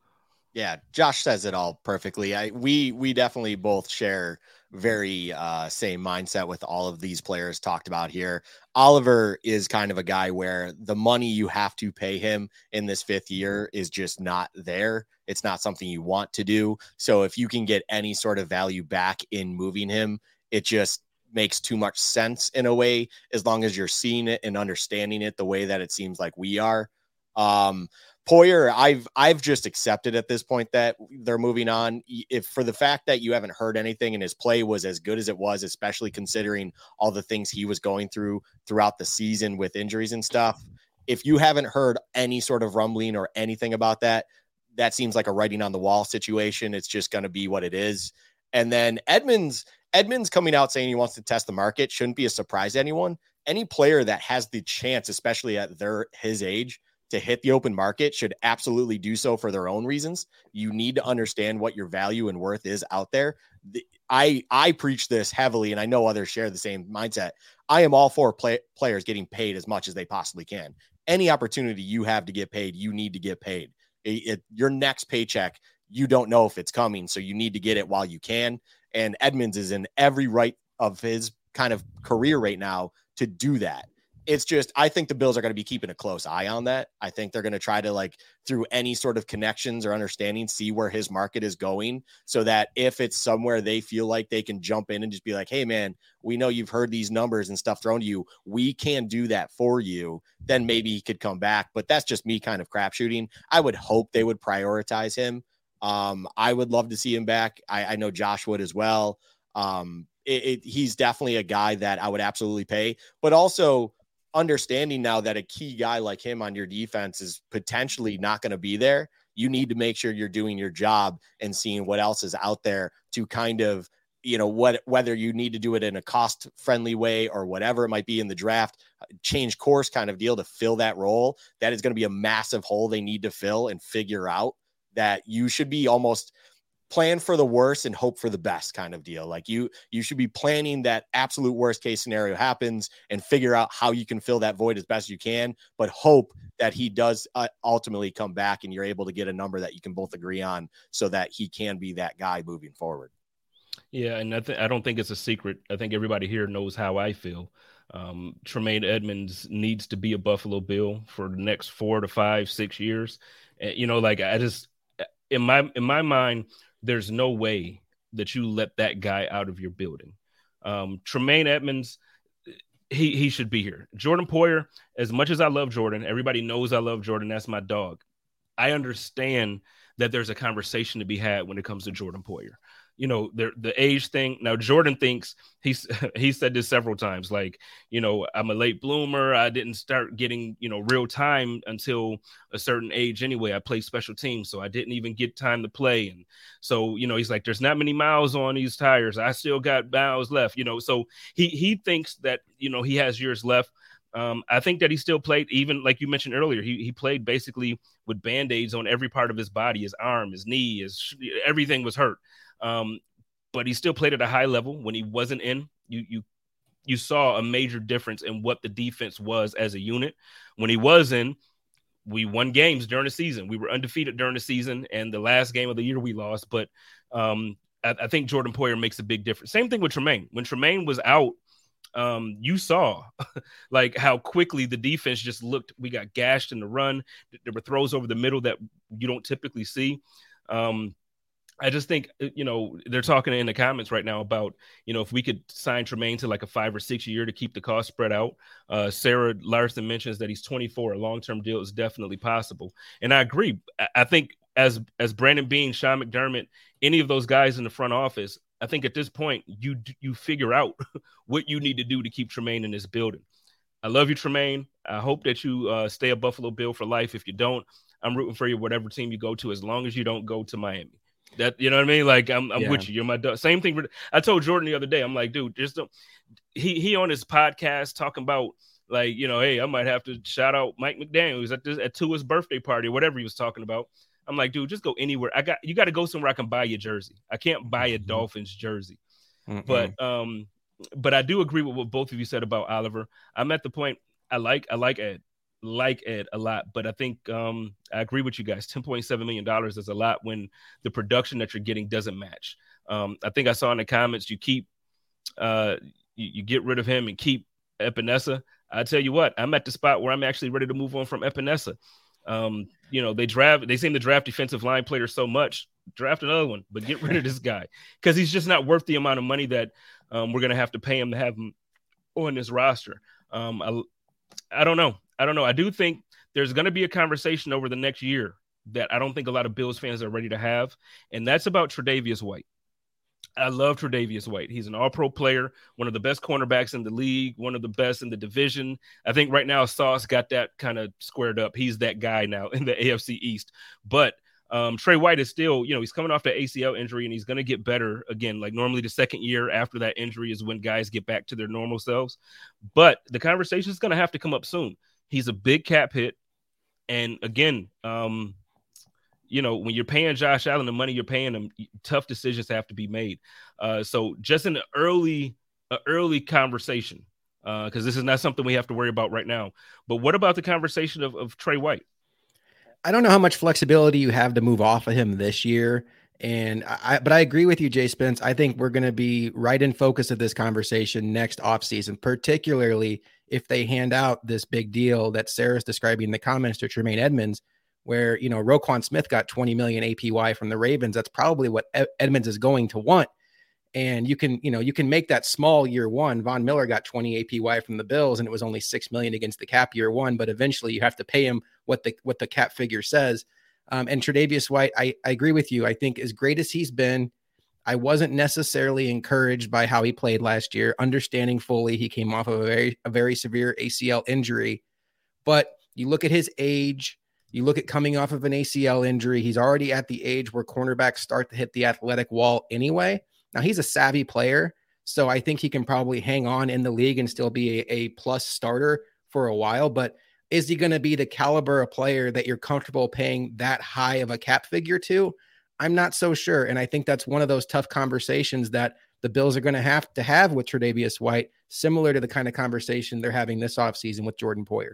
Yeah, Josh says it all perfectly. I we we definitely both share very uh, same mindset with all of these players talked about here. Oliver is kind of a guy where the money you have to pay him in this fifth year is just not there. It's not something you want to do. So if you can get any sort of value back in moving him, it just makes too much sense in a way as long as you're seeing it and understanding it the way that it seems like we are. Um, Poyer, I've I've just accepted at this point that they're moving on. If for the fact that you haven't heard anything and his play was as good as it was, especially considering all the things he was going through throughout the season with injuries and stuff. If you haven't heard any sort of rumbling or anything about that, that seems like a writing on the wall situation. It's just going to be what it is. And then Edmunds, Edmunds coming out saying he wants to test the market shouldn't be a surprise to anyone. Any player that has the chance, especially at their his age, to hit the open market should absolutely do so for their own reasons. You need to understand what your value and worth is out there. The, I I preach this heavily, and I know others share the same mindset. I am all for play, players getting paid as much as they possibly can. Any opportunity you have to get paid, you need to get paid. It, it, your next paycheck, you don't know if it's coming, so you need to get it while you can. And Edmunds is in every right of his kind of career right now to do that it's just I think the Bills are going to be keeping a close eye on that. I think they're going to try to like through any sort of connections or understanding see where his market is going so that if it's somewhere they feel like they can jump in and just be like, "Hey man, we know you've heard these numbers and stuff thrown to you. We can do that for you." Then maybe he could come back, but that's just me kind of crap shooting. I would hope they would prioritize him. Um, I would love to see him back. I, I know Josh would as well. Um, it, it, he's definitely a guy that I would absolutely pay, but also understanding now that a key guy like him on your defense is potentially not going to be there, you need to make sure you're doing your job and seeing what else is out there to kind of you know what whether you need to do it in a cost friendly way or whatever it might be in the draft change course kind of deal to fill that role that is going to be a massive hole they need to fill and figure out that you should be almost plan for the worst and hope for the best kind of deal. Like you you should be planning that absolute worst case scenario happens and figure out how you can fill that void as best you can, but hope that he does uh, ultimately come back and you're able to get a number that you can both agree on so that he can be that guy moving forward. Yeah, and I, th- I don't think it's a secret. I think everybody here knows how I feel. Um, Tremaine Edmunds needs to be a Buffalo Bill for the next four to five, six years. And, you know, like I just in my in my mind, there's no way that you let that guy out of your building. Um, Tremaine Edmunds, he he should be here. Jordan Poyer, as much as I love Jordan, everybody knows I love Jordan. That's my dog. I understand that there's a conversation to be had when it comes to Jordan Poyer you know the the age thing. Now jordan thinks he's he said this several times like you know i'm a late bloomer. I didn't start getting you know real time until a certain age anyway. I play special teams so i didn't even get time to play. And so you know he's like there's not many miles on these tires. I still got miles left. You know so he he thinks that you know he has years left um, I think that he still played, even like you mentioned earlier, he, he played basically with band aids on every part of his body his arm, his knee, his everything was hurt. Um, but he still played at a high level when he wasn't in. You you you saw a major difference in what the defense was as a unit. When he was in, we won games during the season. We were undefeated during the season, and the last game of the year we lost. But um, I, I, think Jordan Poyer makes a big difference. Same thing with Tremaine. When Tremaine was out, um, you saw like how quickly the defense just looked. We got gashed in the run. There were throws over the middle that you don't typically see. Um, I just think uh, you know they're talking in the comments right now about you know if we could sign Tremaine to like a five or six year to keep the cost spread out. Uh, Sarah Larson mentions that he's 24. A long term deal is definitely possible, and I agree. I think as as Brandon Beane, Sean McDermott, any of those guys in the front office, I think at this point you you figure out what you need to do to keep Tremaine in this building. I love you, Tremaine. I hope that you uh, stay a Buffalo Bill for life. If you don't, I'm rooting for you, whatever team you go to, as long as you don't go to Miami. That you know what I mean? Like I'm, I'm yeah. with you. You're my dog. Same thing. For, I told Jordan the other day. I'm like, dude, just don't. He he on his podcast talking about like you know, hey, I might have to shout out Mike McDaniel's at this at Tua's birthday party or whatever he was talking about. I'm like, dude, just go anywhere. I got you got to go somewhere I can buy your jersey. I can't buy a mm-hmm. Dolphins jersey, Mm-mm. but um, but I do agree with what both of you said about Oliver. I'm at the point I like I like Ed like Ed a lot, but I think um, I agree with you guys. Ten point seven million dollars is a lot when the production that you're getting doesn't match. Um, I think I saw in the comments you keep uh, you, you get rid of him and keep Epenesa. I tell you what, I'm at the spot where I'm actually ready to move on from Epenesa. Um, you know, they draft they seem to draft defensive line players so much. Draft another one, but get rid of this guy because he's just not worth the amount of money that um, we're gonna have to pay him to have him on this roster. Um, I, I don't know. I don't know. I do think there's going to be a conversation over the next year that I don't think a lot of Bills fans are ready to have, and that's about Tre'Davious White. I love Tre'Davious White. He's an all-pro player, one of the best cornerbacks in the league, one of the best in the division. I think right now Sauce got that kind of squared up. He's that guy now in the AFC East. But um, Tre White is still, you know, he's coming off the ACL injury and he's going to get better again. Like normally, the second year after that injury is when guys get back to their normal selves. But the conversation is going to have to come up soon. He's a big cap hit, and again, um, you know, when you're paying Josh Allen the money you're paying him, tough decisions have to be made. Uh, so just an early, uh, early conversation, because uh, this is not something we have to worry about right now. But what about the conversation of, of Tre White? I don't know how much flexibility you have to move off of him this year. And I, but I agree with you, Jay Spence. I think we're going to be right in focus of this conversation next offseason, particularly if they hand out this big deal that Sarah's describing in the comments to Tremaine Edmunds, where you know Roquan Smith got 20 million APY from the Ravens. That's probably what Edmunds is going to want. And you can, you know, you can make that small year one. Von Miller got 20 APY from the Bills, and it was only six million against the cap year one. But eventually, you have to pay him what the what the cap figure says. Um, and Tre'Davious White, I, I agree with you. I think as great as he's been, I wasn't necessarily encouraged by how he played last year. Understanding fully, he came off of a very a very severe ACL injury, but you look at his age you look at coming off of an ACL injury, he's already at the age where cornerbacks start to hit the athletic wall anyway. Now, he's a savvy player, so I think he can probably hang on in the league and still be a, a plus starter for a while. But is he going to be the caliber of player that you're comfortable paying that high of a cap figure to? I'm not so sure. And I think that's one of those tough conversations that the Bills are going to have to have with Tre'Davious White, similar to the kind of conversation they're having this offseason with Jordan Poyer.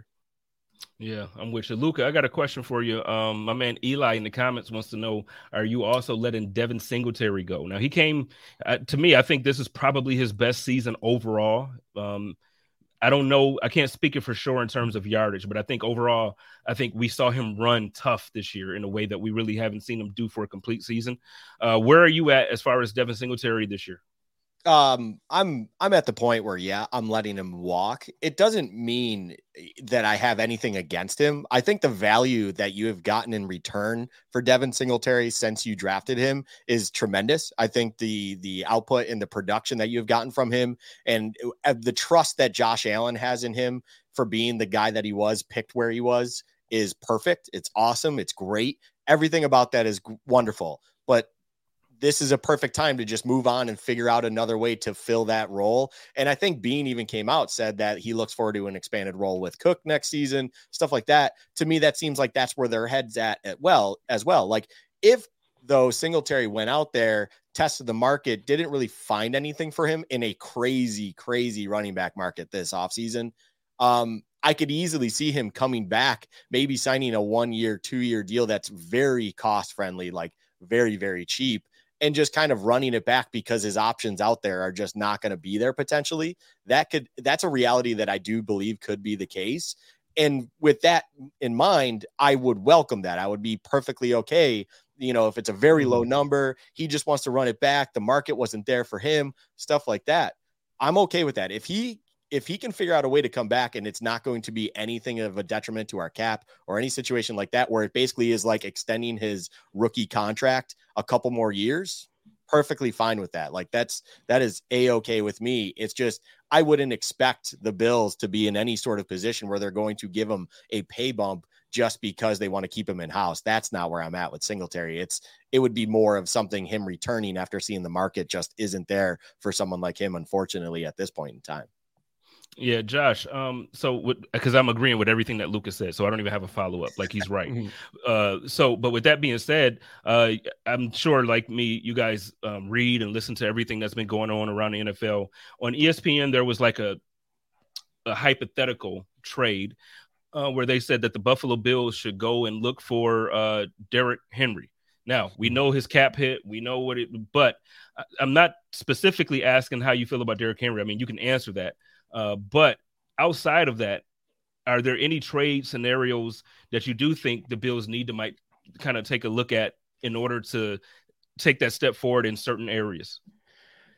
Yeah, I'm with you. Luca. I got a question for you. Um, my man Eli in the comments wants to know Are you also letting Devin Singletary go? Now, he came uh, to me, I think this is probably his best season overall. Um, I don't know. I can't speak it for sure in terms of yardage, but I think overall, I think we saw him run tough this year in a way that we really haven't seen him do for a complete season. Uh, where are you at as far as Devin Singletary this year? Um i'm i'm at the point where yeah i'm letting him walk. It doesn't mean that i have anything against him. I think the value that you have gotten in return for devin singletary since you drafted him is tremendous. I think the the output and the production that you've gotten from him and uh, the trust that josh allen has in him for being the guy that he was picked where he was is perfect. It's awesome. It's great. Everything about that is wonderful. But this is a perfect time to just move on and figure out another way to fill that role. And I think Beane even came out said that he looks forward to an expanded role with Cook next season, stuff like that. To me, that seems like that's where their heads at, at well as well. Like if though Singletary went out there, tested the market, didn't really find anything for him in a crazy, crazy running back market this offseason. Um, I could easily see him coming back, maybe signing a one year, two year deal that's very cost friendly, like very, very cheap and just kind of running it back because his options out there are just not going to be there potentially. That could that's a reality that I do believe could be the case. And with that in mind, I would welcome that. I would be perfectly okay. You know, if it's a very low Mm-hmm. number, he just wants to run it back. The market wasn't there for him, stuff like that. I'm okay with that. If he if he can figure out a way to come back and it's not going to be anything of a detriment to our cap or any situation like that where it basically is like extending his rookie contract a couple more years perfectly fine with that. Like that's that is a-okay with me. It's just i wouldn't expect the bills to be in any sort of position where they're going to give him a pay bump just because they want to keep him in house that's not where i'm at with singletary. It's it would be more of something him returning after seeing the market just isn't there for someone like him unfortunately at this point in time Yeah, Josh. Um, so because I'm agreeing with everything that Lucas said, so I don't even have a follow up. Like he's right. Mhm. Uh, so, but with that being said, uh, I'm sure, like me, you guys um, read and listen to everything that's been going on around the NFL. On ESPN, there was like a a hypothetical trade uh, where they said that the Buffalo Bills should go and look for uh, Derrick Henry. Now we know his cap hit, we know what it, but I- I'm not specifically asking how you feel about Derrick Henry. I mean, you can answer that, uh, but outside of that, are there any trade scenarios that you do think the Bills need to might kind of take a look at in order to take that step forward in certain areas?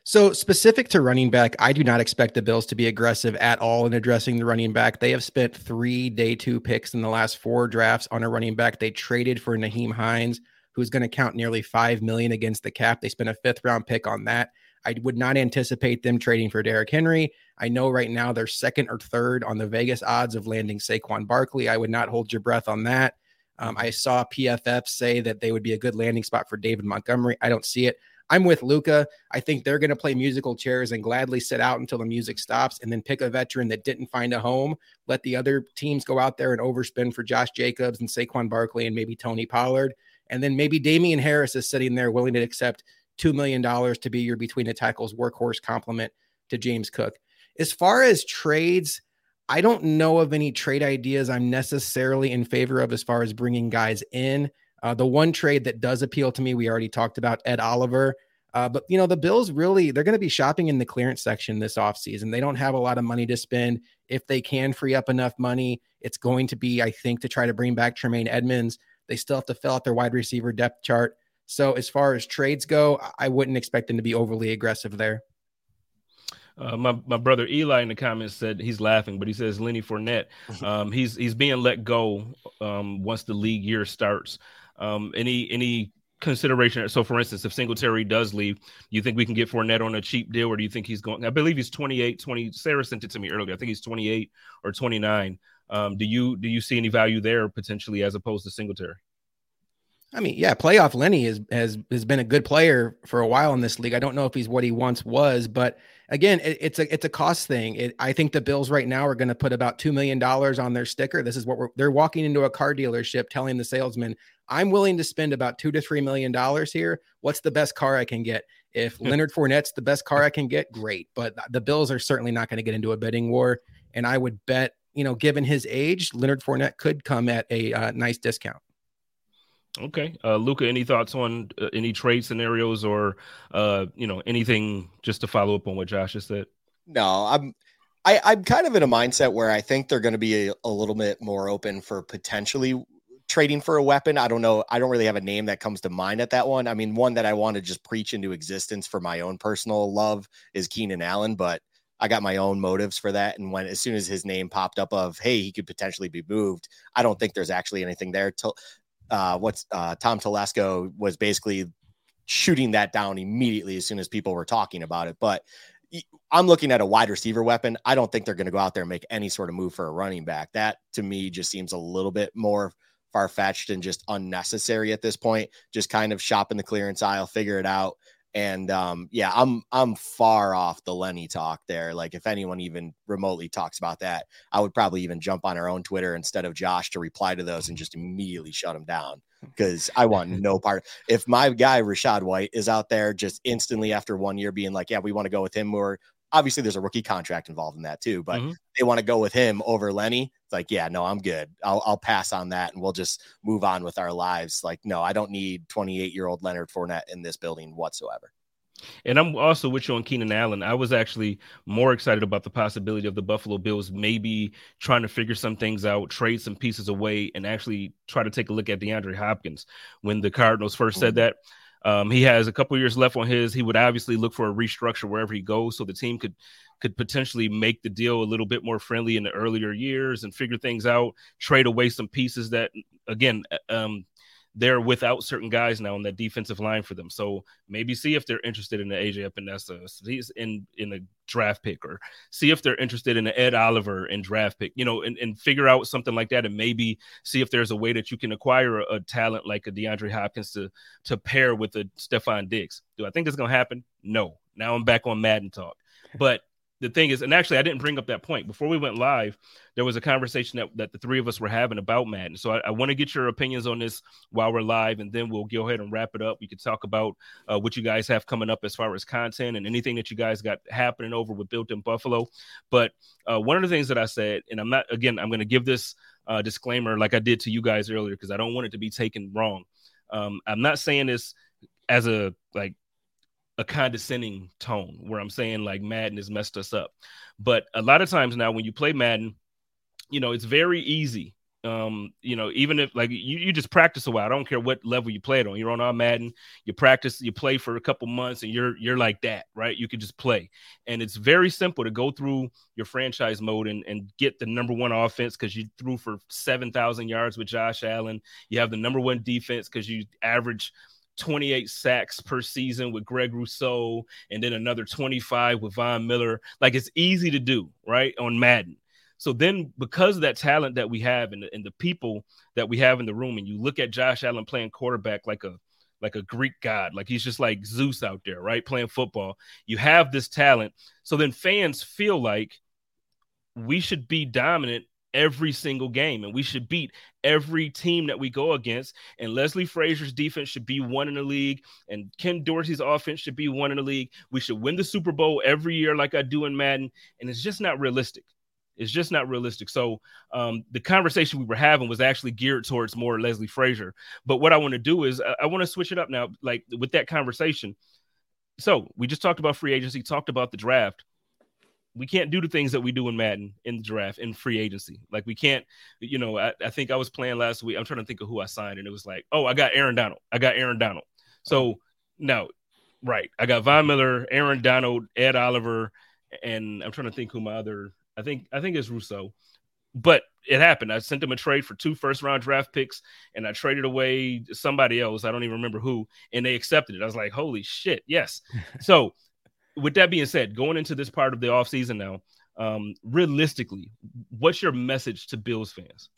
So specific to running back, I do not expect the Bills to be aggressive at all in addressing the running back. They have spent three day two picks in the last four drafts on a running back. They traded for Nyheim Hines, who's going to count nearly five million against the cap. They spent a fifth round pick on that. I would not anticipate them trading for Derrick Henry. I know right now they're second or third on the Vegas odds of landing Saquon Barkley. I would not hold your breath on that. Um, I saw PFF say that they would be a good landing spot for David Montgomery. I don't see it. I'm with Luca. I think they're going to play musical chairs and gladly sit out until the music stops and then pick a veteran that didn't find a home. Let the other teams go out there and overspend for Josh Jacobs and Saquon Barkley and maybe Tony Pollard. And then maybe Damien Harris is sitting there willing to accept $2 million to be your between the tackles workhorse complement to James Cook. As far as trades, I don't know of any trade ideas I'm necessarily in favor of as far as bringing guys in. Uh, the one trade that does appeal to me, we already talked about Ed Oliver. Uh, but you know, the Bills really they're going to be shopping in the clearance section this offseason. They don't have a lot of money to spend. If they can free up enough money, it's going to be, I think, to try to bring back Tremaine Edmunds. They still have to fill out their wide receiver depth chart. So as far as trades go, I wouldn't expect them to be overly aggressive there. Uh, my my brother Eli in the comments said he's laughing, but he says Lenny Fournette, um, he's he's being let go um, once the league year starts. Um, any any consideration? So, for instance, if Singletary does leave, do you think we can get Fournette on a cheap deal, or do you think he's going? I believe he's 28, 20. Sarah sent it to me earlier. I think he's 28 or 29. Um, do you do you see any value there potentially as opposed to Singletary? I mean, yeah, playoff Lenny is, has has been a good player for a while in this league. I don't know if he's what he once was, but again, it, it's a it's a cost thing. It, I think the Bills right now are going to put about two million dollars on their sticker. This is what we're they're walking into a car dealership telling the salesman, "I'm willing to spend about two to three million dollars here. What's the best car I can get? If Leonard Fournette's the best car I can get, great. But the Bills are certainly not going to get into a bidding war, and I would bet, you know, given his age, Leonard Fournette could come at a uh, nice discount. Okay, uh, Luca, any thoughts on uh, any trade scenarios or uh, you know anything just to follow up on what Josh has said? No, I'm I, I'm kind of in a mindset where I think they're going to be a, a little bit more open for potentially trading for a weapon. I don't know. I don't really have a name that comes to mind at that one. I mean, one that I want to just preach into existence for my own personal love is Keenan Allen, but I got my own motives for that. And when as soon as his name popped up of hey, he could potentially be moved, I don't think there's actually anything there. Till uh, what's uh, Tom Telesco was basically shooting that down immediately as soon as people were talking about it. But I'm looking at a wide receiver weapon. I don't think they're going to go out there and make any sort of move for a running back. That to me just seems a little bit more far fetched and just unnecessary at this point. Just kind of shop in the clearance aisle, figure it out. And um, yeah, I'm I'm far off the Lenny talk there. Like if anyone even remotely talks about that, I would probably even jump on our own Twitter instead of Josh to reply to those and just immediately shut them down because I want no part. If my guy Rachaad White is out there just instantly after one year being like, yeah, we want to go with him or Obviously, there's a rookie contract involved in that too, but Mhm. they want to go with him over Lenny. Like, yeah, no, I'm good. I'll, I'll pass on that and we'll just move on with our lives. Like, no, I don't need 28 year old Leonard Fournette in this building whatsoever. And I'm also with you on Keenan Allen. I was actually more excited about the possibility of the Buffalo Bills maybe trying to figure some things out, trade some pieces away, and actually try to take a look at DeAndre Hopkins. When the Cardinals 1st said mm-hmm. that, um, he has a couple years left on his. He would obviously look for a restructure wherever he goes, so the team could could potentially make the deal a little bit more friendly in the earlier years and figure things out, trade away some pieces that, again, um, they're without certain guys now on that defensive line for them. So maybe see if they're interested in the AJ Epenesa, he's in in a draft pick, or see if they're interested in the Ed Oliver in draft pick, you know, and, and figure out something like that, and maybe see if there's a way that you can acquire a, a talent like a DeAndre Hopkins to to pair with a Stefon Diggs. Do I think it's gonna happen? No. Now I'm back on Madden talk, but the thing is, and actually, I didn't bring up that point before we went live. There was a conversation that, that the three of us were having about Madden. So I, I want to get your opinions on this while we're live, and then we'll go ahead and wrap it up. We could talk about uh, what you guys have coming up as far as content and anything that you guys got happening over with Built in Buffalo. But uh, one of the things that I said, and I'm not again, I'm going to give this uh, disclaimer like I did to you guys earlier because I don't want it to be taken wrong. Um, I'm not saying this as a like a condescending tone where I'm saying like Madden has messed us up. But a lot of times now when you play Madden, you know, it's very easy. Um, you know, even if like you, you just practice a while, I don't care what level you play it on. You're on our Madden, you practice, you play for a couple months, and you're you're like that, right? You can just play. And it's very simple to go through your franchise mode and, and get the number one offense because you threw for seven thousand yards with Josh Allen. You have the number one defense because you average 28 sacks per season with Greg Rousseau, and then another 25 with Von Miller. Like it's easy to do, right? On Madden. So then, because of that talent that we have and the, and the people that we have in the room, and you look at Josh Allen playing quarterback like a like a Greek god, like he's just like Zeus out there, right? Playing football. You have this talent. So then fans feel like we should be dominant every single game and we should beat every team that we go against. And leslie frazier's defense should be one in the league and ken dorsey's offense should be one in the league. We should win the super bowl every year like i do in madden and it's just not realistic. It's just not realistic. So um, the conversation we were having was actually geared towards more leslie frazier. But what i want to do is i, I want to switch it up now like with that conversation. So we just talked about free agency talked about the draft we can't do the things that we do in Madden in the draft in free agency. Like we can't, you know, I, I, think I was playing last week. I'm trying to think of who I signed, and it was like, oh, I got Aaron Donald. I got Aaron Donald. So no, right. I got Von Miller, Aaron Donald, Ed Oliver, and I'm trying to think who my other I think I think it's Rousseau. But it happened. I sent him a trade for two first round draft picks and I traded away somebody else. I don't even remember who, and they accepted it. I was like, holy shit, yes. so with that being said, going into this part of the offseason now, um, realistically, what's your message to Bills fans?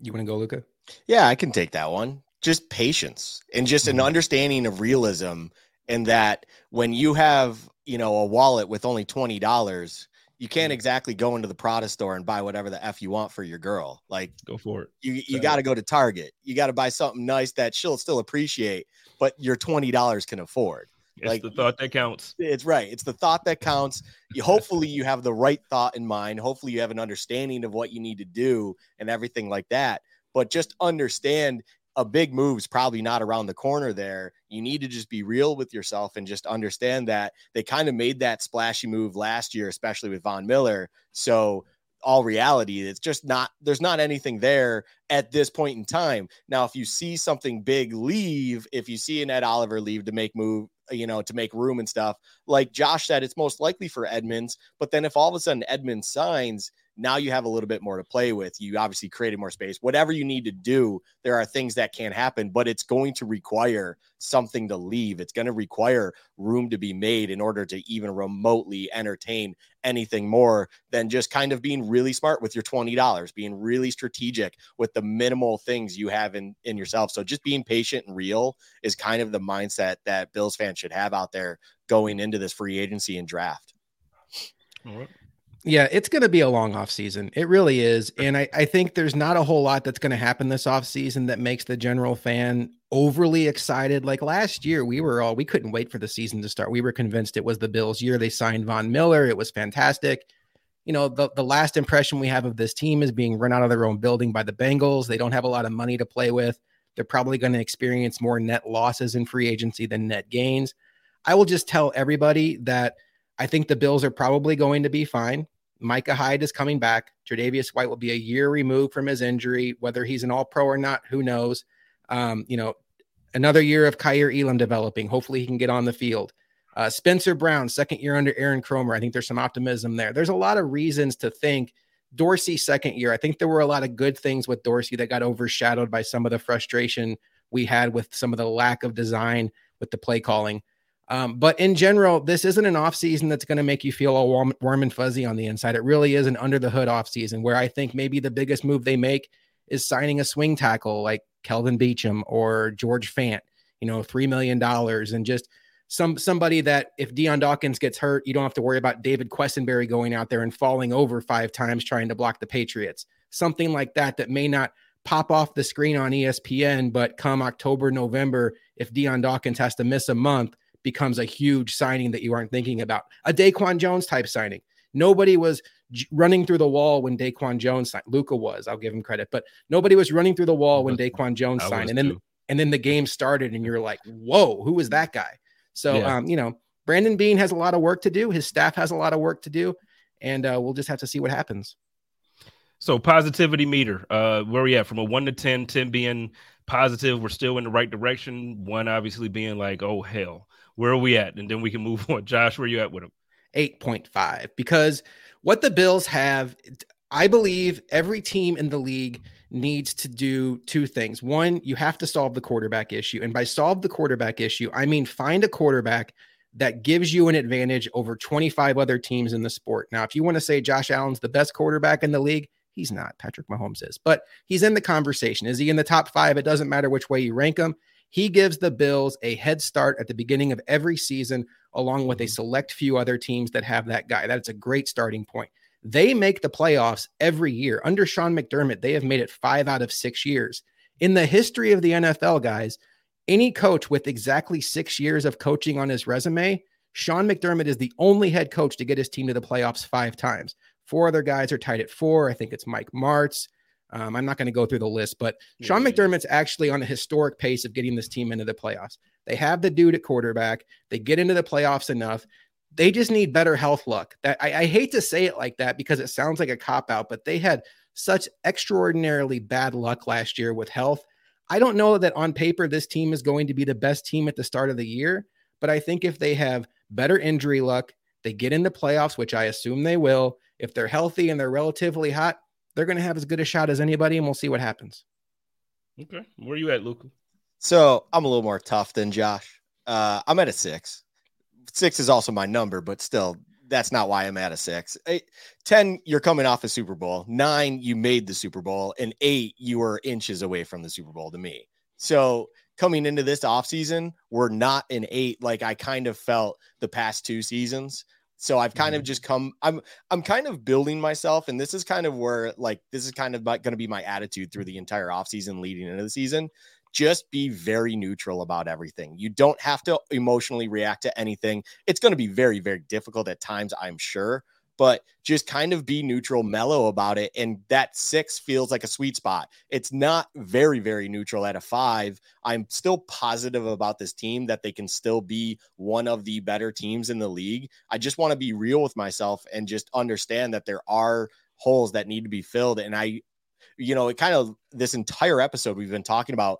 You want to go, Luka? Yeah, I can take that one. Just patience and just an mm-hmm. understanding of realism, and that when you have, you know, a wallet with only twenty dollars, you can't mm-hmm. exactly go into the Prada store and buy whatever the f you want for your girl. Like, go for it. You you got to go to Target. You got to buy something nice that she'll still appreciate, but your twenty dollars can afford. It's like the thought that counts. It's right. It's the thought that counts. You, hopefully, you have the right thought in mind. Hopefully, you have an understanding of what you need to do and everything like that. But just understand a big move is probably not around the corner there. You need to just be real with yourself and just understand that they kind of made that splashy move last year, especially with Von Miller. So all reality. It's just not, there's not anything there at this point in time. Now, if you see something big leave, if you see an Ed Oliver leave to make move, you know, to make room and stuff, like Josh said, it's most likely for Edmunds. But then if all of a sudden Edmunds signs, now you have a little bit more to play with. You obviously created more space. Whatever you need to do, there are things that can happen, but it's going to require something to leave. It's going to require room to be made in order to even remotely entertain anything more than just kind of being really smart with your $20, being really strategic with the minimal things you have in, in yourself. So just being patient and real is kind of the mindset that Bills fans should have out there going into this free agency and draft. All right. Yeah, it's going to be a long off season. It really is. And I, I think there's not a whole lot that's going to happen this off season that makes the general fan overly excited. Like last year, we were all, we couldn't wait for the season to start. We were convinced it was the Bills' year. They signed Von Miller. It was fantastic. you know, the, the last impression we have of this team is being run out of their own building by the Bengals. They don't have a lot of money to play with. They're probably going to experience more net losses in free agency than net gains. I will just tell everybody that I think the Bills are probably going to be fine. Micah Hyde is coming back. Tre'Davious White will be a year removed from his injury. Whether he's an all pro or not, who knows? Um, you know, another year of Kaiir Elam developing. Hopefully he can get on the field. Uh, Spencer Brown, second year under Aaron Kromer. I think there's some optimism there. There's a lot of reasons to think Dorsey, second year. I think there were a lot of good things with Dorsey that got overshadowed by some of the frustration we had with some of the lack of design with the play calling. Um, but in general, this isn't an offseason that's going to make you feel all warm, warm, and fuzzy on the inside. It really is an under the hood offseason where I think maybe the biggest move they make is signing a swing tackle like Kelvin Beachum or George Fant, you know, $3 million and just some somebody that if Dion Dawkins gets hurt, you don't have to worry about David Quessenberry going out there and falling over five times trying to block the Patriots. Something like that that may not pop off the screen on ESPN, but come October, November, if Dion Dawkins has to miss a month, becomes a huge signing that you aren't thinking about. A Daquan Jones type signing. Nobody was j- running through the wall when Daquan Jones signed. Luca was, I'll give him credit, but nobody was running through the wall when Daquan Jones signed. And then too. and then the game started and you're like, whoa, who was that guy? So yeah. um, you know, Brandon Beane has a lot of work to do. His staff has a lot of work to do, and uh, we'll just have to see what happens. So positivity meter, uh, where we at from a one to 10, 10 being positive, we're still in the right direction. One obviously being like, oh hell where are we at? And then we can move on. Josh, where are you at with them? 8.5. Because what the Bills have, I believe every team in the league needs to do two things. One, you have to solve the quarterback issue. And by solve the quarterback issue, I mean find a quarterback that gives you an advantage over 25 other teams in the sport. Now, if you want to say Josh Allen's the best quarterback in the league, he's not. Patrick Mahomes is, but he's in the conversation. Is he in the top five? It doesn't matter which way you rank him. He gives the Bills a head start at the beginning of every season, along with a mm-hmm. select few other teams that have that guy. That's a great starting point. They make the playoffs every year. Under Sean McDermott, they have made it five out of six years. In the history of the NFL, guys, any coach with exactly six years of coaching on his resume, Sean McDermott is the only head coach to get his team to the playoffs five times. Four other guys are tied at four. I think it's Mike Martz, um, I'm not going to go through the list, but Sean McDermott's actually on a historic pace of getting this team into the playoffs. They have the dude at quarterback. They get into the playoffs enough. They just need better health luck. That I, I hate to say it like that because it sounds like a cop out, but they had such extraordinarily bad luck last year with health. I don't know that on paper this team is going to be the best team at the start of the year, but I think if they have better injury luck, they get into playoffs, which I assume they will. If they're healthy and they're relatively hot, they're going to have as good a shot as anybody, and we'll see what happens. Okay, where are you at, Luka? So I'm a little more tough than Josh. Uh, I'm at a six. Six is also my number, but still, that's not why I'm at a six. Eight, 10, you're coming off a Super Bowl. Nine, you made the Super Bowl. And eight, you were inches away from the Super Bowl to me. So coming into this offseason, we're not an eight like I kind of felt the past two seasons. So I've kind of mm-hmm. just come I'm I'm kind of building myself and this is kind of where like this is kind of going to be my attitude through the entire offseason leading into the season. Just be very neutral about everything. You don't have to emotionally react to anything. It's going to be very very difficult at times, I'm sure, but just kind of be neutral, mellow about it. And that six feels like a sweet spot. It's not very, very neutral at a five. I'm still positive about this team that they can still be one of the better teams in the league. I just want to be real with myself and just understand that there are holes that need to be filled. And I, you know, it kind of this entire episode we've been talking about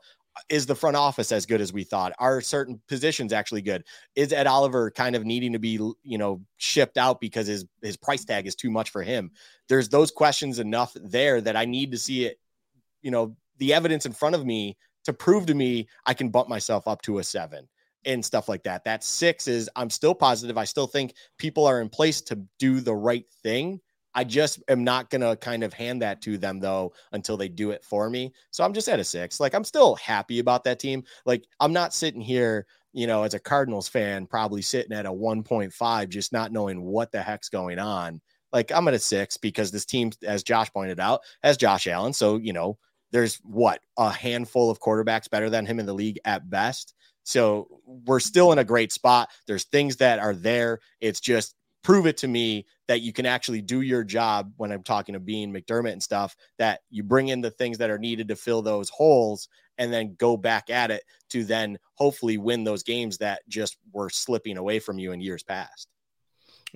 is the front office as good as we thought? Are certain positions actually good? Is Ed Oliver kind of needing to be, you know, shipped out because his his price tag is too much for him? There's those questions enough there that I need to see it, you know, the evidence in front of me to prove to me I can bump myself up to a seven and stuff like that. That six is I'm still positive. I still think people are in place to do the right thing I just am not going to kind of hand that to them though until they do it for me. So I'm just at a six. Like I'm still happy about that team. Like I'm not sitting here, you know, as a Cardinals fan, probably sitting at a 1.5, just not knowing what the heck's going on. Like I'm at a six because this team, as Josh pointed out, has Josh Allen. So, you know, there's what a handful of quarterbacks better than him in the league at best. So we're still in a great spot. There's things that are there. It's just prove it to me that you can actually do your job when I'm talking to Beane McDermott and stuff, that you bring in the things that are needed to fill those holes and then go back at it to then hopefully win those games that just were slipping away from you in years past.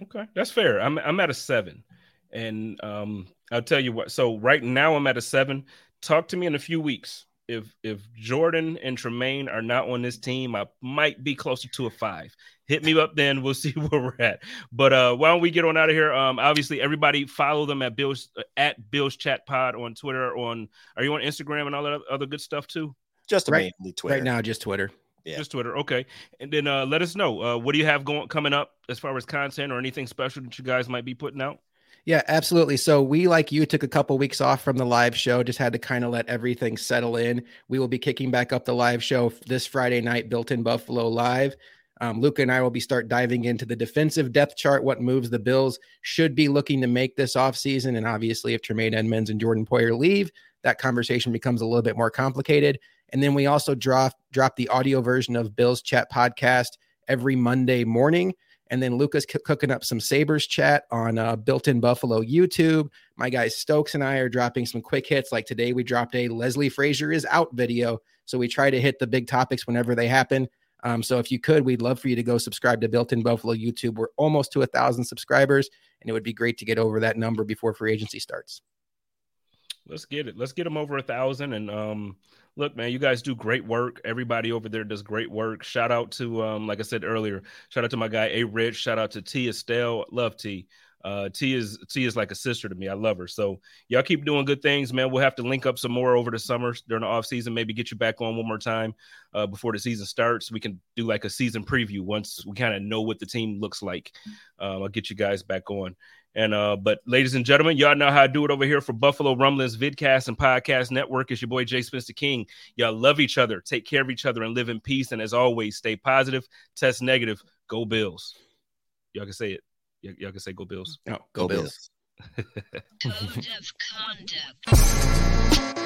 Okay, that's fair. I'm I'm at a seven, and um, I'll tell you what. So right now I'm at a seven. Talk to me in a few weeks. If if Jordan and Tremaine are not on this team, I might be closer to a five. Hit me up then. We'll see where we're at. But uh, why don't we get on out of here? Um, obviously everybody follow them at Bill's uh, at Bill's Chat Pod on Twitter. On are you on Instagram and all that other good stuff too? Just Right- mainly Twitter. Right now, just Twitter. Yeah. Just Twitter. Okay. And then uh, let us know. Uh, what do you have going coming up as far as content or anything special that you guys might be putting out? Yeah, absolutely. So we, like you, took a couple weeks off from the live show. Just had to kind of let everything settle in. We will be kicking back up the live show this Friday night, built in Buffalo Live. Um, Luca and I will be start diving into the defensive depth chart, what moves the Bills should be looking to make this offseason. And obviously, if Tremaine Edmunds and Jordan Poyer leave, that conversation becomes a little bit more complicated. And then we also drop drop the audio version of Bill's Chat podcast every Monday morning. And then Luca's c- cooking up some Sabres chat on uh, Built in Buffalo YouTube. My guys Stokes and I are dropping some quick hits. Like today, we dropped a Leslie Frazier is out video. So we try to hit the big topics whenever they happen. Um, so if you could, we'd love for you to go subscribe to Built in Buffalo YouTube. We're almost to a thousand subscribers, and it would be great to get over that number before free agency starts. Let's get it. Let's get them over a thousand. And um, look, man, you guys do great work. Everybody over there does great work. Shout out to um, like I said earlier, shout out to my guy A Rich. Shout out to T Estelle. Love T. Uh, T is T is like a sister to me. I love her. So y'all keep doing good things, man. We'll have to link up some more over the summer during the off season. Maybe get you back on one more time uh, before the season starts. We can do like a season preview once we kind of know what the team looks like. Um, I'll get you guys back on. And uh, but ladies and gentlemen, y'all know how I do it over here for Buffalo Rumblings Vidcast and Podcast Network. It's your boy Jay Spencer King. Y'all love each other, take care of each other, and live in peace. And as always, stay positive, test negative, go Bills. Y'all can say it. Y- y'all can say go Bills. Oh, Go Bills. Code of conduct.